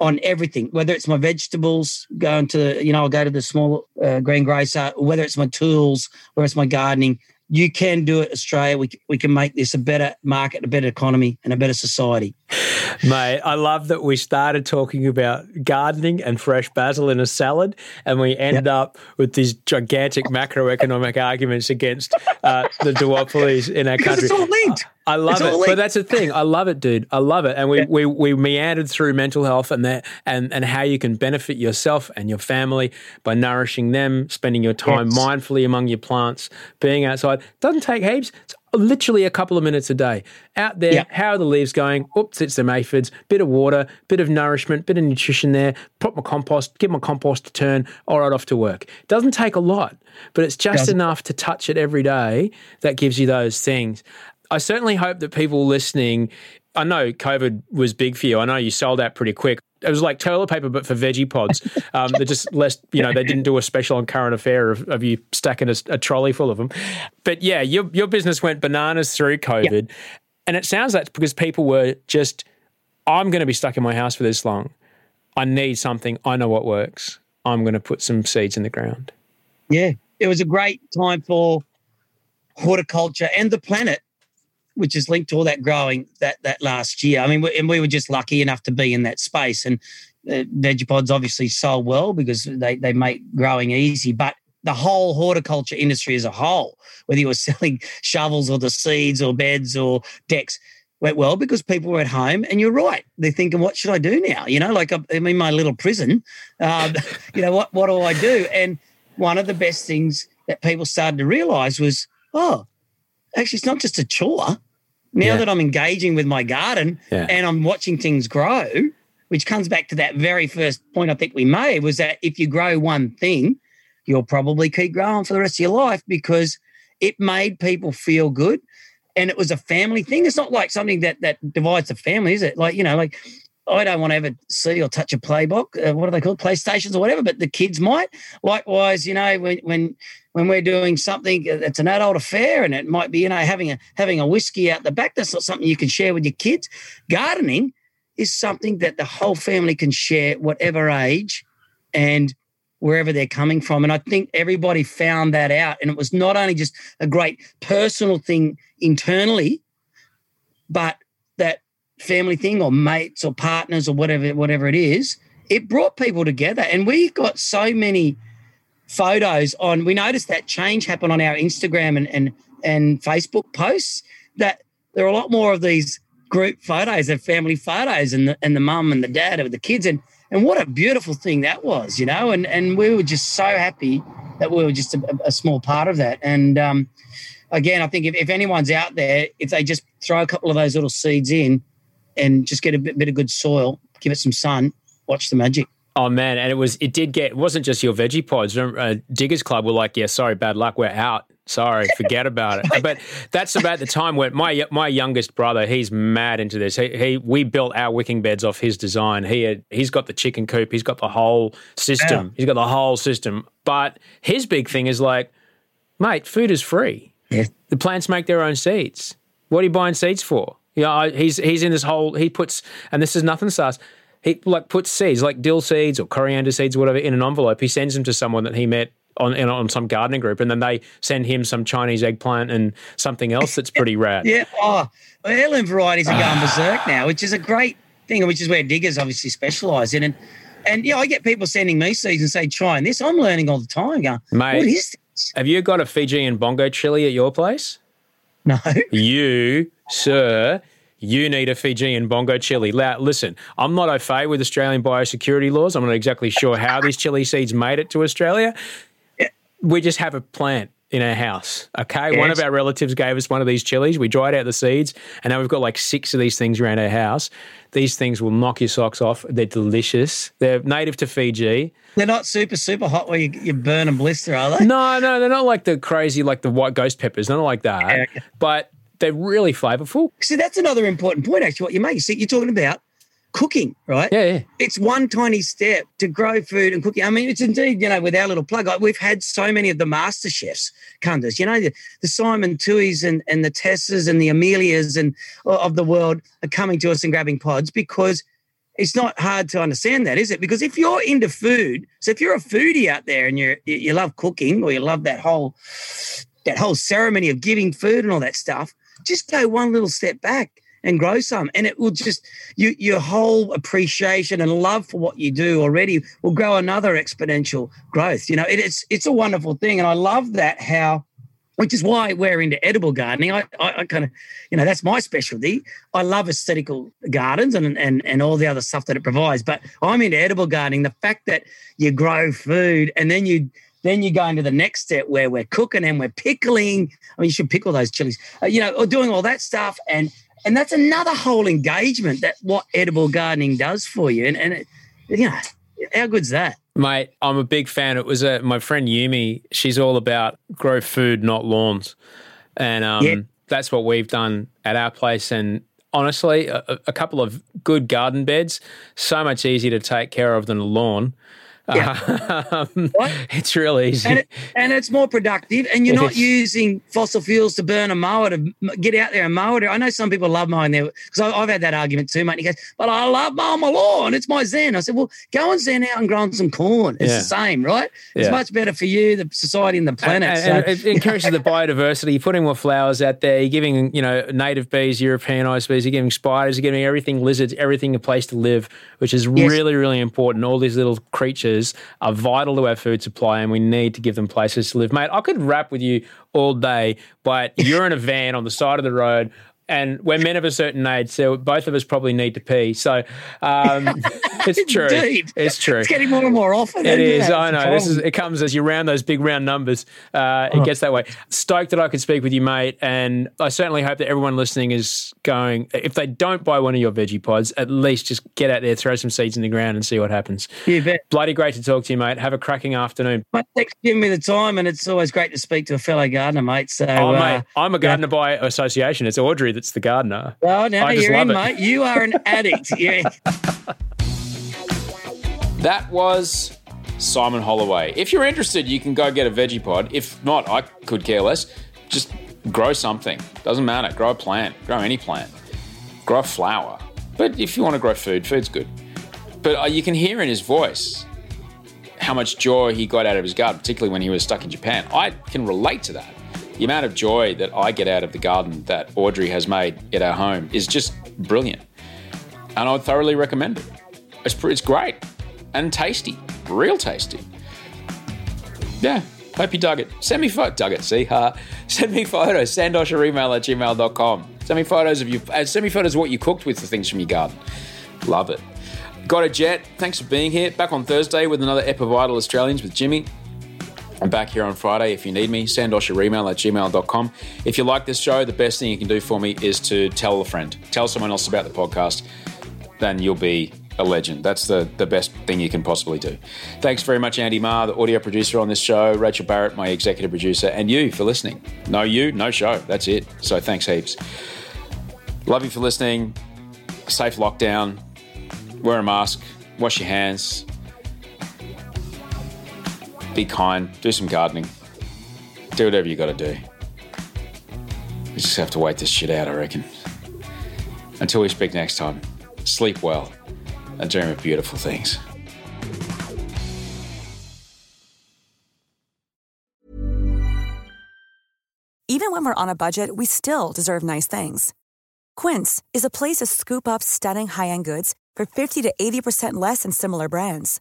Speaker 4: on everything, whether it's my vegetables, going to, you know, I'll go to the small uh, greengrocer, or whether it's my tools, whether it's my gardening. You can do it, Australia. We, we can make this a better market, a better economy, and a better society.
Speaker 1: Mate, I love that we started talking about gardening and fresh basil in a salad, and we end up with these gigantic macroeconomic arguments against uh, the duopolies in our country.
Speaker 4: it's all linked.
Speaker 1: I love
Speaker 4: It's
Speaker 1: it, but that's the thing. I love it, dude. I love it, and we, we, we meandered through mental health and that and and how you can benefit yourself and your family by nourishing them, spending your time
Speaker 4: Yes.
Speaker 1: mindfully among your plants, being outside. Doesn't take heaps. It's literally a couple of minutes a day out there.
Speaker 4: Yeah.
Speaker 1: How are the leaves going? Oops, it's some aphids. Bit of water, bit of nourishment, bit of nutrition there. Put my compost, give my compost a turn. All right, off to work. Doesn't take a lot, but it's just
Speaker 4: Doesn't.
Speaker 1: enough to touch it every day that gives you those things. I certainly hope that people listening. I know COVID was big for you. I know you sold out pretty quick. It was like toilet paper, but for Vegepods. Um, they're just less, you know, they didn't do a special on current affair of, of you stacking a, a trolley full of them. But yeah, your, your business went bananas through COVID. And it sounds like because people were just, I'm going to be stuck in my house for this long. I need something. I know what works. I'm going to put some seeds in the ground.
Speaker 4: Yeah, it was a great time for horticulture and the planet, which is linked to all that growing that that last year. I mean, we, and we were just lucky enough to be in that space. And uh, Vegepods obviously sold well because they they make growing easy. But the whole horticulture industry as a whole, whether you were selling shovels or the seeds or beds or decks, went well because people were at home. And you're right; they're thinking, "What should I do now?" You know, like I'm in my little prison. Um, you know, what what do I do? And one of the best things that people started to realise was, oh, actually, it's not just a chore. Now
Speaker 8: Yeah.
Speaker 4: that I'm engaging with my garden
Speaker 8: Yeah.
Speaker 4: and I'm watching things grow, which comes back to that very first point I think we made was that if you grow one thing, you'll probably keep growing for the rest of your life because it made people feel good and it was a family thing. It's not like something that that divides the family, is it? Like, you know, like I don't want to ever see or touch a playbook. Uh, what are they called? PlayStations or whatever, but the kids might. Likewise, you know, when when when we're doing something that's an adult affair and it might be, you know, having a having a whiskey out the back, that's not something you can share with your kids. Gardening is something that the whole family can share, whatever age and wherever they're coming from. And I think everybody found that out. And it was not only just a great personal thing internally, but family thing or mates or partners or whatever, whatever it is, it brought people together. And we got so many photos on, we noticed that change happen on our Instagram and and, and Facebook posts that there are a lot more of these group photos of family photos and the and the mum and the dad of the kids. And and what a beautiful thing that was, you know. And and we were just so happy that we were just a, a small part of that. And um, again, I think if, if anyone's out there, if they just throw a couple of those little seeds in and just get a bit, bit of good soil, give it some sun, watch the magic.
Speaker 1: Oh man, and it was it did get it wasn't just your Vegepods. Uh, Diggers Club were like, yeah, sorry, bad luck, we're out. Sorry, forget about it. But that's about the time when my my youngest brother, he's mad into this. He, he we built our wicking beds off his design. He had he's got the chicken coop. He's got the whole system.
Speaker 4: Yeah.
Speaker 1: He's got the whole system. But his big thing is like, mate, food is free.
Speaker 4: Yeah.
Speaker 1: The plants make their own seeds. What are you buying seeds for? Yeah, I he's he's in this whole. He puts, and this is nothing sus. He like puts seeds like dill seeds or coriander seeds, or whatever, in an envelope. He sends them to someone that he met on in, on some gardening group, and then they send him some Chinese eggplant and something else that's pretty rad.
Speaker 4: Yeah. Oh, heirloom varieties are going berserk now, which is a great thing, which is where diggers obviously specialise in. And and yeah, I get people sending me seeds and say, try this. I'm learning all the time. Going,
Speaker 1: Mate.
Speaker 4: what is this?
Speaker 1: Have you got a Fijian bongo chili at your place?
Speaker 4: No.
Speaker 1: You, sir, you need a Fijian bongo chili. Now, listen, I'm not au fait with Australian biosecurity laws. I'm not exactly sure how these chili seeds made it to Australia. We just have a plant in our house. Okay. One of our relatives gave us one of these chilies. We dried out the seeds, and now we've got like six of these things around our house. These things will knock your socks off. They're delicious. They're native to Fiji.
Speaker 4: They're not super, super hot where you, you burn and blister, are they?
Speaker 1: No, no, they're not like the crazy, like the white ghost peppers. Not like that.
Speaker 4: Yeah, okay.
Speaker 1: But they're really flavorful.
Speaker 4: See, that's another important point, actually, what you make. See, you're talking about cooking, right?
Speaker 1: Yeah, yeah.
Speaker 4: It's one tiny step to grow food and cooking. I mean, it's indeed, you know, with our little plug, like, we've had so many of the master chefs come to us. You know, the, the Simon Tooheys and, and the Tessas and the Amelias and of the world are coming to us and grabbing pods because it's not hard to understand that, is it? Because if you're into food, so if you're a foodie out there and you're you you love cooking or you love that whole that whole ceremony of giving food and all that stuff, just go one little step back and grow some, and it will just you your whole appreciation and love for what you do already will grow another exponential growth. You know, it, it's it's a wonderful thing, and I love that how. Which is why we're into edible gardening. I, I, I kind of, you know, that's my specialty. I love aesthetical gardens and, and and all the other stuff that it provides. But I'm into edible gardening. The fact that you grow food and then you then you go into the next step where we're cooking and we're pickling. I mean, you should pickle those chilies, uh, you know, or doing all that stuff. And and that's another whole engagement that what edible gardening does for you. And and it, you know, how good's that?
Speaker 1: Mate, I'm a big fan. It was uh, my friend Yumi. She's all about grow food, not lawns, and um, that's what we've done at our place. And honestly, a, a couple of good garden beds, so much easier to take care of than a lawn. Um,
Speaker 4: What?
Speaker 1: it's real easy.
Speaker 4: and, it, and it's more productive. And you're not using fossil fuels to burn a mower to get out there and mow it. I know some people love mowing there because I've had that argument too, mate. He goes, "But I love mowing my lawn. It's my zen." I said, "Well, go and zen out and grow some corn. It's
Speaker 1: Yeah.
Speaker 4: the same, right? It's
Speaker 1: Yeah.
Speaker 4: much better for you, the society, and the planet."
Speaker 1: And,
Speaker 4: so,
Speaker 1: and it encourages the biodiversity. You're putting more flowers out there. You're giving, you know, native bees, Europeanized bees. You're giving spiders. You're giving everything, lizards, everything a place to live, which is
Speaker 4: Yes.
Speaker 1: really, really important. All these little creatures
Speaker 9: are vital to our food supply and we need to give them places to live. Mate, I could rap with you all day, but you're in a van on the side of the road and we're men of a certain age, so both of us probably need to pee. So um, it's true.
Speaker 4: Indeed.
Speaker 9: It's true.
Speaker 4: It's getting more and more often.
Speaker 9: It
Speaker 4: isn't
Speaker 9: is.
Speaker 4: it?
Speaker 9: I
Speaker 4: It's
Speaker 9: know. This is. It comes as you round those big round numbers. Uh, it gets that way. Stoked that I could speak with you, mate. And I certainly hope that everyone listening is going. If they don't buy one of your Vegepods, at least just get out there, throw some seeds in the ground, and see what happens.
Speaker 4: You bet.
Speaker 9: Bloody great to talk to you, mate. Have a cracking afternoon.
Speaker 4: Mate, thanks for giving me the time, and it's always great to speak to a fellow gardener, mate. So,
Speaker 9: Oh,
Speaker 4: uh,
Speaker 9: mate, I'm a gardener by association. It's Audrey that's the gardener.
Speaker 4: well, now
Speaker 9: I
Speaker 4: you're in,
Speaker 9: love it.
Speaker 4: mate. You are an addict. Yeah.
Speaker 1: That was Simon Holloway. If you're interested, you can go get a Vegepod. If not, I could care less. Just grow something. Doesn't matter. Grow a plant. Grow any plant. Grow a flower. But if you want to grow food, food's good. But uh, you can hear in his voice how much joy he got out of his garden, particularly when he was stuck in Japan. I can relate to that. The amount of joy that I get out of the garden that Audrey has made at our home is just brilliant. And I would thoroughly recommend it. It's, it's great and tasty, real tasty. Yeah, hope you dug it. Send me photos. Dug it, see? Ha. Send me photos. Sandosh or email at gmail.com. Send me photos of you. uh, Send me photos of what you cooked with the things from your garden. Love it. Got a jet. Thanks for being here. Back on Thursday with another Ep of Vital Australians with Jimmy. I'm back here on Friday if you need me. Sandosh or email at gmail.com. If you like this show, the best thing you can do for me is to tell a friend. Tell someone else about the podcast. Then you'll be a legend. That's the, the best thing you can possibly do. Thanks very much, Andy Marr, the audio producer on this show, Rachel Barrett, my executive producer, and you for listening. No you, no show. That's it. So thanks heaps. Love you for listening. Safe lockdown. Wear a mask. Wash your hands. Be kind. Do some gardening. Do whatever you got to do. We just have to wait this shit out, I reckon. Until we speak next time, sleep well and dream of beautiful things.
Speaker 2: Even when we're on a budget, we still deserve nice things. Quince is a place to scoop up stunning high-end goods for 50 to 80% less than similar brands.